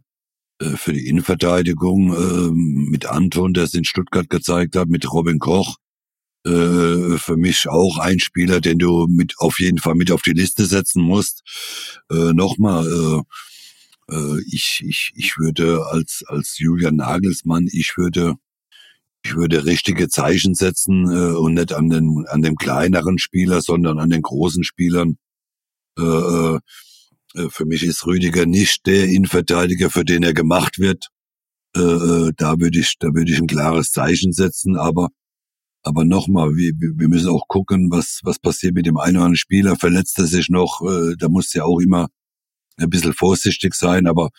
äh, für die Innenverteidigung äh, mit Anton, der es in Stuttgart gezeigt hat, mit Robin Koch. Äh, für mich auch ein Spieler, den du mit auf jeden Fall mit auf die Liste setzen musst. Äh, Nochmal, äh, äh, ich, ich, ich würde als, als Julian Nagelsmann, ich würde ich würde richtige Zeichen setzen äh, und nicht an den an dem kleineren Spieler, sondern an den großen Spielern. Äh, äh, äh, für mich ist Rüdiger nicht der Innenverteidiger, für den er gemacht wird. Äh, äh da würde ich, da würde ich ein klares Zeichen setzen. Aber, aber nochmal, wir, wir müssen auch gucken, was was passiert mit dem einen oder anderen Spieler. Verletzt er sich noch? Äh, da muss ja auch immer ein bisschen vorsichtig sein. Aber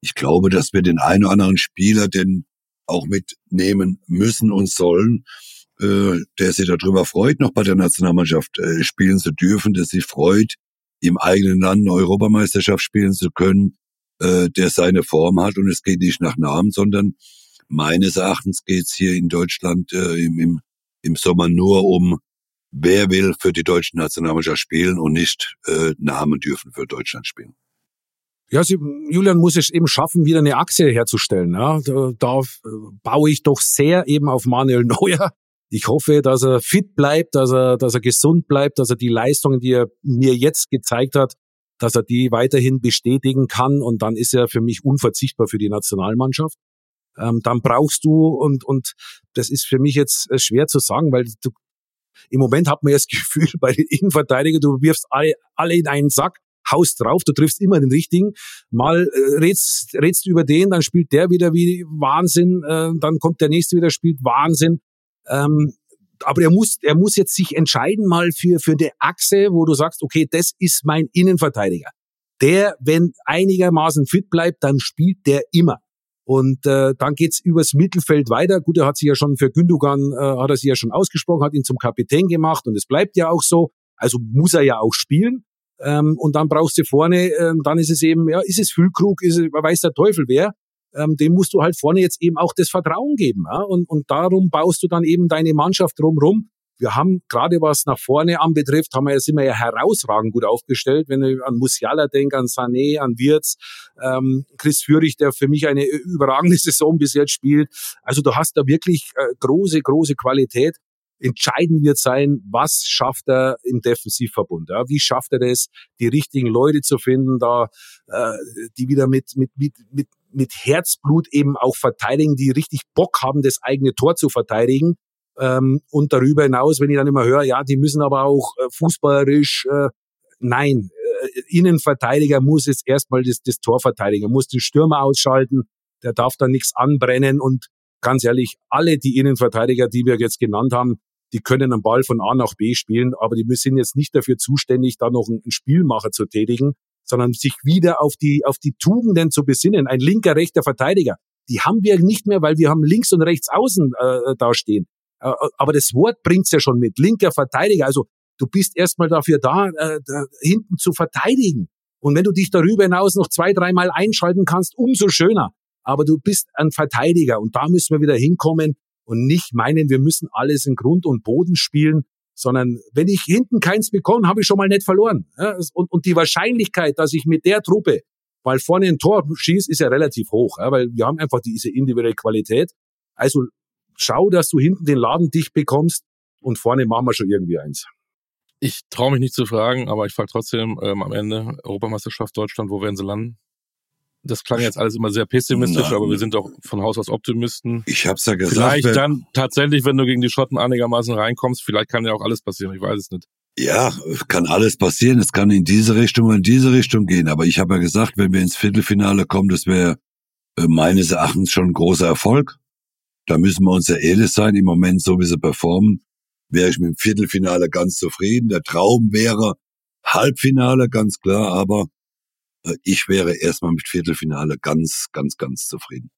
ich glaube, dass wir den einen oder anderen Spieler, den auch mitnehmen müssen und sollen, äh, der sich darüber freut, noch bei der Nationalmannschaft äh, spielen zu dürfen, der sich freut, im eigenen Land eine Europameisterschaft spielen zu können, äh, der seine Form hat und es geht nicht nach Namen, sondern meines Erachtens geht es hier in Deutschland äh, im, im, im Sommer nur um, wer will für die deutsche Nationalmannschaft spielen und nicht äh, Namen dürfen für Deutschland spielen. Ja, sie, Julian muss es eben schaffen, wieder eine Achse herzustellen. Ja. Da, da baue ich doch sehr eben auf Manuel [laughs] Neuer. Ich hoffe, dass er fit bleibt, dass er, dass er gesund bleibt, dass er die Leistungen, die er mir jetzt gezeigt hat, dass er die weiterhin bestätigen kann. Und dann ist er für mich unverzichtbar für die Nationalmannschaft. Ähm, dann brauchst du, und, und das ist für mich jetzt äh, schwer zu sagen, weil du, im Moment hat man das [laughs] Gefühl, bei den Innenverteidigern, du wirfst alle, alle in einen Sack haust drauf, du triffst immer den richtigen. Mal äh, redst, redst über den, dann spielt der wieder wie Wahnsinn, äh, dann kommt der nächste wieder, spielt Wahnsinn. Ähm, aber er muss, er muss jetzt sich entscheiden mal für, für eine Achse, wo du sagst, okay, das ist mein Innenverteidiger. Der, wenn einigermaßen fit bleibt, dann spielt der immer. Und äh, dann geht's übers Mittelfeld weiter. Gut, er hat sich ja schon für Gündogan, äh, hat er sich ja schon ausgesprochen, hat ihn zum Kapitän gemacht und es bleibt ja auch so. Also muss er ja auch spielen. Ähm, und dann brauchst du vorne, äh, dann ist es eben, ja, ist es Füllkrug, ist es, weiß der Teufel wer. Ähm, dem musst du halt vorne jetzt eben auch das Vertrauen geben. Ja? Und, und darum baust du dann eben deine Mannschaft drumrum. Wir haben gerade was nach vorne anbetrifft, haben wir, sind wir ja herausragend gut aufgestellt. Wenn ich an Musiala denke, an Sané, an Wirtz, ähm, Chris Führig, der für mich eine überragende [laughs] Saison bis jetzt spielt. Also du hast da wirklich äh, große, große Qualität. Entscheidend wird sein, was schafft er im Defensivverbund? Ja? Wie schafft er das, die richtigen Leute zu finden, da äh, die wieder mit, mit, mit, mit, mit Herzblut eben auch verteidigen, die richtig Bock haben, das eigene Tor zu verteidigen. Ähm, und darüber hinaus, wenn ich dann immer höre, ja, die müssen aber auch äh, fußballerisch, äh, nein, äh, Innenverteidiger muss jetzt erstmal das, das Tor verteidigen, muss den Stürmer ausschalten, der darf dann nichts anbrennen und ganz ehrlich, alle die Innenverteidiger, die wir jetzt genannt haben, die können einen Ball von A nach B spielen, aber die sind jetzt nicht dafür zuständig, da noch einen Spielmacher zu tätigen, sondern sich wieder auf die, auf die Tugenden zu besinnen. Ein linker, rechter Verteidiger, die haben wir nicht mehr, weil wir haben links und rechts außen äh, da stehen. Äh, aber das Wort bringt's ja schon mit. Linker Verteidiger, also du bist erstmal dafür da, äh, da hinten zu verteidigen. Und wenn du dich darüber hinaus noch zwei, dreimal einschalten kannst, umso schöner. Aber du bist ein Verteidiger und da müssen wir wieder hinkommen und nicht meinen, wir müssen alles in Grund und Boden spielen, sondern wenn ich hinten keins bekomme, habe ich schon mal nicht verloren. Und, und die Wahrscheinlichkeit, dass ich mit der Truppe, weil vorne ein Tor schießt, ist ja relativ hoch, weil wir haben einfach diese individuelle Qualität. Also schau, dass du hinten den Laden dicht bekommst und vorne machen wir schon irgendwie eins. Ich traue mich nicht zu fragen, aber ich frage trotzdem ähm, am Ende Europameisterschaft Deutschland, wo werden sie landen? Das klang jetzt alles immer sehr pessimistisch, Nein. aber wir sind doch von Haus aus Optimisten. Ich hab's ja gesagt. Vielleicht dann tatsächlich, wenn du gegen die Schotten einigermaßen reinkommst, vielleicht kann ja auch alles passieren, ich weiß es nicht. Ja, kann alles passieren. Es kann in diese Richtung oder in diese Richtung gehen. Aber ich habe ja gesagt, wenn wir ins Viertelfinale kommen, das wäre äh, meines Erachtens schon ein großer Erfolg. Da müssen wir uns ja ehrlich sein. Im Moment, so wie sie performen, wäre ich mit dem Viertelfinale ganz zufrieden. Der Traum wäre Halbfinale, ganz klar. Aber ich wäre erstmal mit Viertelfinale ganz, ganz, ganz zufrieden.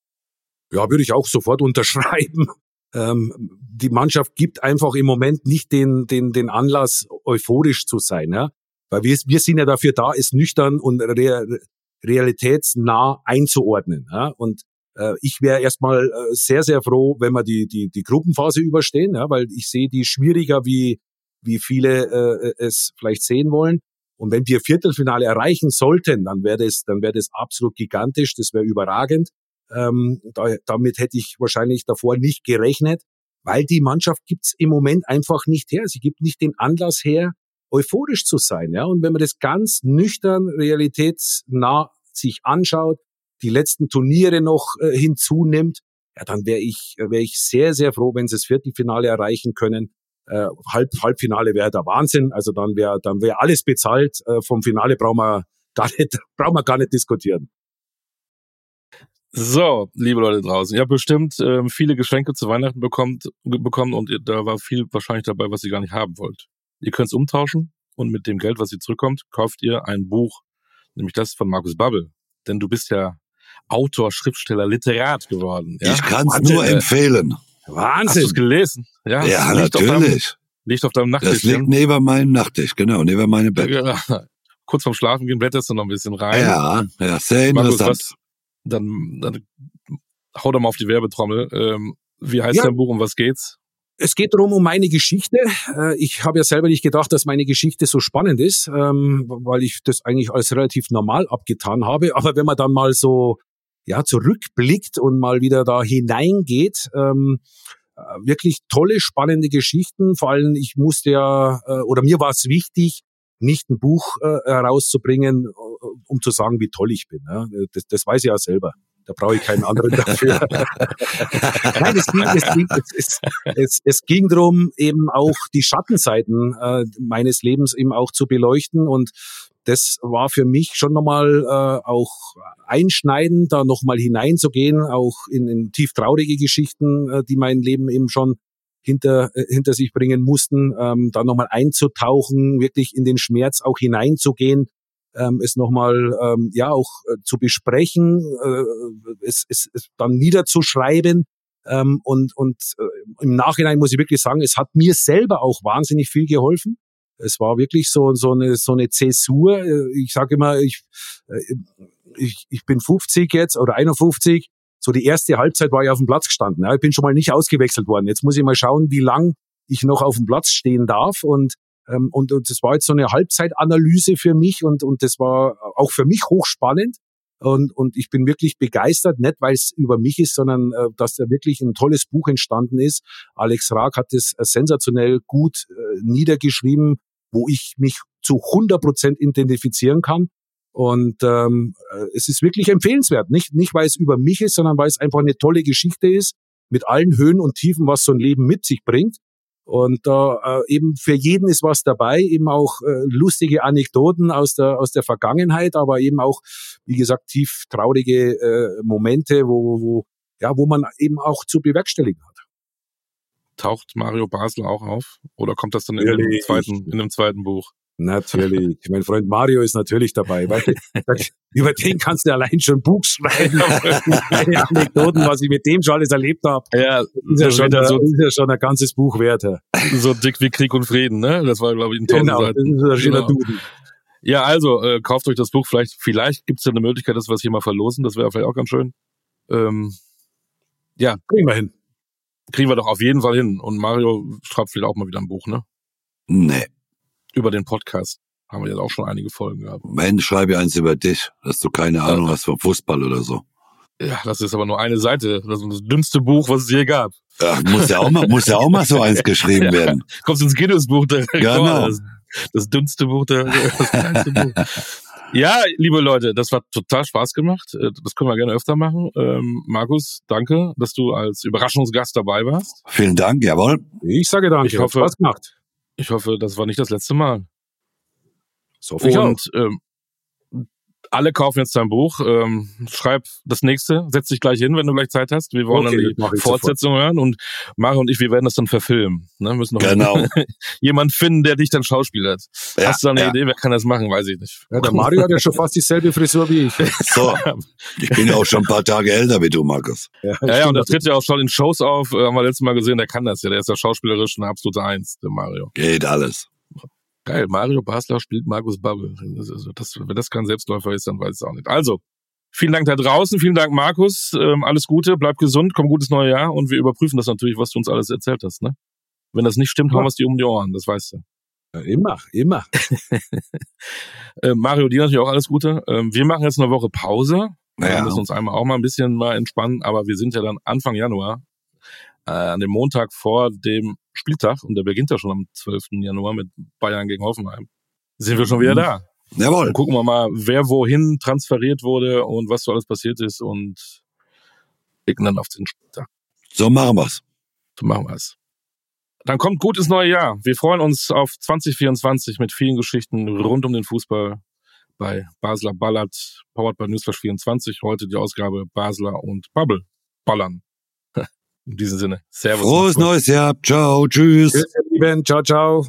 Ja, würde ich auch sofort [laughs] unterschreiben. Ähm, die Mannschaft gibt einfach im Moment nicht den, den, den Anlass, euphorisch zu sein. Ja? Weil wir, wir sind ja dafür da, es nüchtern und re realitätsnah einzuordnen. Ja? Und äh, ich wäre erstmal äh, sehr, sehr froh, wenn wir die, die, die Gruppenphase überstehen, ja? weil ich sehe die schwieriger, wie, wie viele äh, es vielleicht sehen wollen. Und wenn wir Viertelfinale erreichen sollten, dann wäre das, dann wäre das absolut gigantisch, das wäre überragend. Ähm, da, damit hätte ich wahrscheinlich davor nicht gerechnet, weil die Mannschaft gibt's im Moment einfach nicht her. Sie gibt nicht den Anlass her, euphorisch zu sein. Ja? Und wenn man das ganz nüchtern, realitätsnah sich anschaut, die letzten Turniere noch äh, hinzunimmt, ja, dann wäre ich, wäre ich sehr, sehr froh, wenn sie das Viertelfinale erreichen können äh, Halb, Halbfinale wäre der Wahnsinn. Also dann wäre dann wäre alles bezahlt. Äh, vom Finale brauchen wir gar nicht, [laughs] brauchen wir gar nicht diskutieren. So, liebe Leute draußen, ihr habt bestimmt äh, viele Geschenke zu Weihnachten bekommt, bekommen und ihr, da war viel wahrscheinlich dabei, was ihr gar nicht haben wollt. Ihr könnt es umtauschen und mit dem Geld, was ihr zurückkommt, kauft ihr ein Buch, nämlich das von Markus Babbel. Denn du bist ja Autor, Schriftsteller, Literat geworden. Ja? Ich kann es nur äh, empfehlen. Wahnsinn. Hast du es gelesen? Ja, ja liegt natürlich. Auf deinem, liegt auf deinem Nachttisch. Das liegt neben meinem Nachttisch, genau, neben meinem Bett. Ja, [laughs] kurz vorm Schlafen gehen blätterst du noch ein bisschen rein. Ja, ja, sehr interessant. was, dann, dann hau doch mal auf die Werbetrommel. Ähm, wie heißt ja. dein Buch und was geht's? Es geht darum um meine Geschichte. Äh, ich habe ja selber nicht gedacht, dass meine Geschichte so spannend ist, ähm, weil ich das eigentlich als relativ normal abgetan habe. Aber wenn man dann mal so ja, zurückblickt und mal wieder da hineingeht. Ähm, äh, wirklich tolle, spannende Geschichten. Vor allem, ich musste ja, äh, oder mir war es wichtig, nicht ein Buch äh, herauszubringen, äh, um zu sagen, wie toll ich bin. Ja? Das, das weiß ich ja selber. Da brauche ich keinen anderen dafür. [laughs] Nein, es ging, es, ging, es, es, es ging darum, eben auch die Schattenseiten äh, meines Lebens eben auch zu beleuchten. Und das war für mich schon nochmal äh, auch einschneidend, da nochmal hineinzugehen, auch in, in tief traurige Geschichten, äh, die mein Leben eben schon hinter, äh, hinter sich bringen mussten, ähm, da nochmal einzutauchen, wirklich in den Schmerz auch hineinzugehen, ähm, es nochmal ähm, ja auch äh, zu besprechen, äh, es, es, es dann niederzuschreiben. Ähm, und und äh, im Nachhinein muss ich wirklich sagen, es hat mir selber auch wahnsinnig viel geholfen Es war wirklich so, so eine, so eine Zäsur. Ich sage immer, ich, ich, ich bin 50 jetzt oder 51. So die erste Halbzeit war ich auf dem Platz gestanden. Ich bin schon mal nicht ausgewechselt worden. Jetzt muss ich mal schauen, wie lang ich noch auf dem Platz stehen darf. Und, ähm, und, und das war jetzt so eine Halbzeitanalyse für mich und, und das war auch für mich hochspannend. Und, und ich bin wirklich begeistert, nicht weil es über mich ist, sondern äh, dass da wirklich ein tolles Buch entstanden ist. Alex Raag hat es äh, sensationell gut äh, niedergeschrieben, wo ich mich zu 100 Prozent identifizieren kann. Und ähm, äh, es ist wirklich empfehlenswert. Nicht, nicht, weil es über mich ist, sondern weil es einfach eine tolle Geschichte ist, mit allen Höhen und Tiefen, was so ein Leben mit sich bringt. Und da äh, eben für jeden ist was dabei, eben auch äh, lustige Anekdoten aus der aus der Vergangenheit, aber eben auch, wie gesagt, tief traurige äh, Momente, wo, wo ja, wo man eben auch zu bewerkstelligen hat. Taucht Mario Basel auch auf oder kommt das dann in, dem zweiten, in dem zweiten Buch? Natürlich. Mein Freund Mario ist natürlich dabei, weil über den kannst du allein schon ein Buch schreiben. [laughs] Meine Anekdoten, was ich mit dem schon alles erlebt habe. Ja, ist ja, schon, so, ist ja schon ein ganzes Buch wert. So dick wie Krieg und Frieden, ne? Das war, glaube ich, ein tolles genau, Seiten. Das ist ein genau. Duden. Ja, also äh, kauft euch das Buch. Vielleicht, vielleicht gibt es ja eine Möglichkeit, dass wir es hier mal verlosen. Das wäre vielleicht auch ganz schön. Ähm, ja. Kriegen wir hin. Kriegen wir doch auf jeden Fall hin. Und Mario schreibt vielleicht auch mal wieder ein Buch, ne? Nee über den Podcast. Haben wir jetzt auch schon einige Folgen gehabt. Wenn, schreibe eins über dich, dass du keine Ahnung ja. hast vom Fußball oder so. Ja, das ist aber nur eine Seite. Das ist das dünnste Buch, was es je gab. Ja, muss ja auch mal, muss ja auch mal so eins [laughs] geschrieben ja, werden. Kommst ins Guinness-Buch der genau. das, das dünnste Buch der, das kleinste Buch. [laughs] Ja, liebe Leute, das war total Spaß gemacht. Äh, das können wir gerne öfter machen. Ähm, Markus, danke, dass du als Überraschungsgast dabei warst. Vielen Dank, jawohl. Ich sage danke. Ich hoffe, Spaß gemacht. Ich hoffe, das war nicht das letzte Mal. So viel Und ähm, alle kaufen jetzt dein Buch. Ähm, schreib das nächste, setz dich gleich hin, wenn du gleich Zeit hast. Wir wollen okay, dann die Fortsetzung sofort. hören und Mario und ich, wir werden das dann verfilmen. Ne? Müssen noch genau. [laughs] jemand finden, der dich dann schauspielert. Ja, hast du da eine ja. Idee? Wer kann das machen? Weiß ich nicht. Ja, der Mario hat ja [laughs] schon fast dieselbe Frisur wie ich. [laughs] So, ich bin ja auch schon ein paar Tage älter wie du, Markus. Ja, ja, ja und der tritt ja auch schon in Shows auf. Haben wir letztes Mal gesehen, der kann das ja. Der ist ja schauspielerisch eine absolute Eins, der Mario. Geht alles. Geil, Mario Basler spielt Markus Babbel. Das, das, wenn das kein Selbstläufer ist, dann weiß ich es auch nicht. Also, vielen Dank da draußen, vielen Dank Markus, ähm, alles Gute, bleib gesund, komm gutes neues Jahr und wir überprüfen das natürlich, was du uns alles erzählt hast. Ne? Wenn das nicht stimmt, ja. hauen wir es dir um die Ohren, das weißt du. Ja, immer, immer. [laughs] äh, Mario, dir natürlich auch alles Gute. Ähm, wir machen jetzt eine Woche Pause. Naja. Wir müssen uns einmal auch mal ein bisschen mal entspannen, aber wir sind ja dann Anfang Januar äh, an dem Montag vor dem Spieltag, und der beginnt ja schon am 12. Januar mit Bayern gegen Hoffenheim, sind wir schon wieder mhm. da. Jawohl. Und gucken wir mal, wer wohin transferiert wurde und was so alles passiert ist und blicken dann auf den Spieltag. So machen wir's. So machen wir's. Dann kommt gutes neue Jahr. Wir freuen uns auf 2024 mit vielen Geschichten rund um den Fußball bei Basler Ballert, powered by Newsflash 24. Heute die Ausgabe Basler und Bubble ballern. In diesem Sinne. Servus. Frohes neues Jahr. Ciao. Tschüss. Tschüss, ihr Lieben. Ciao, ciao.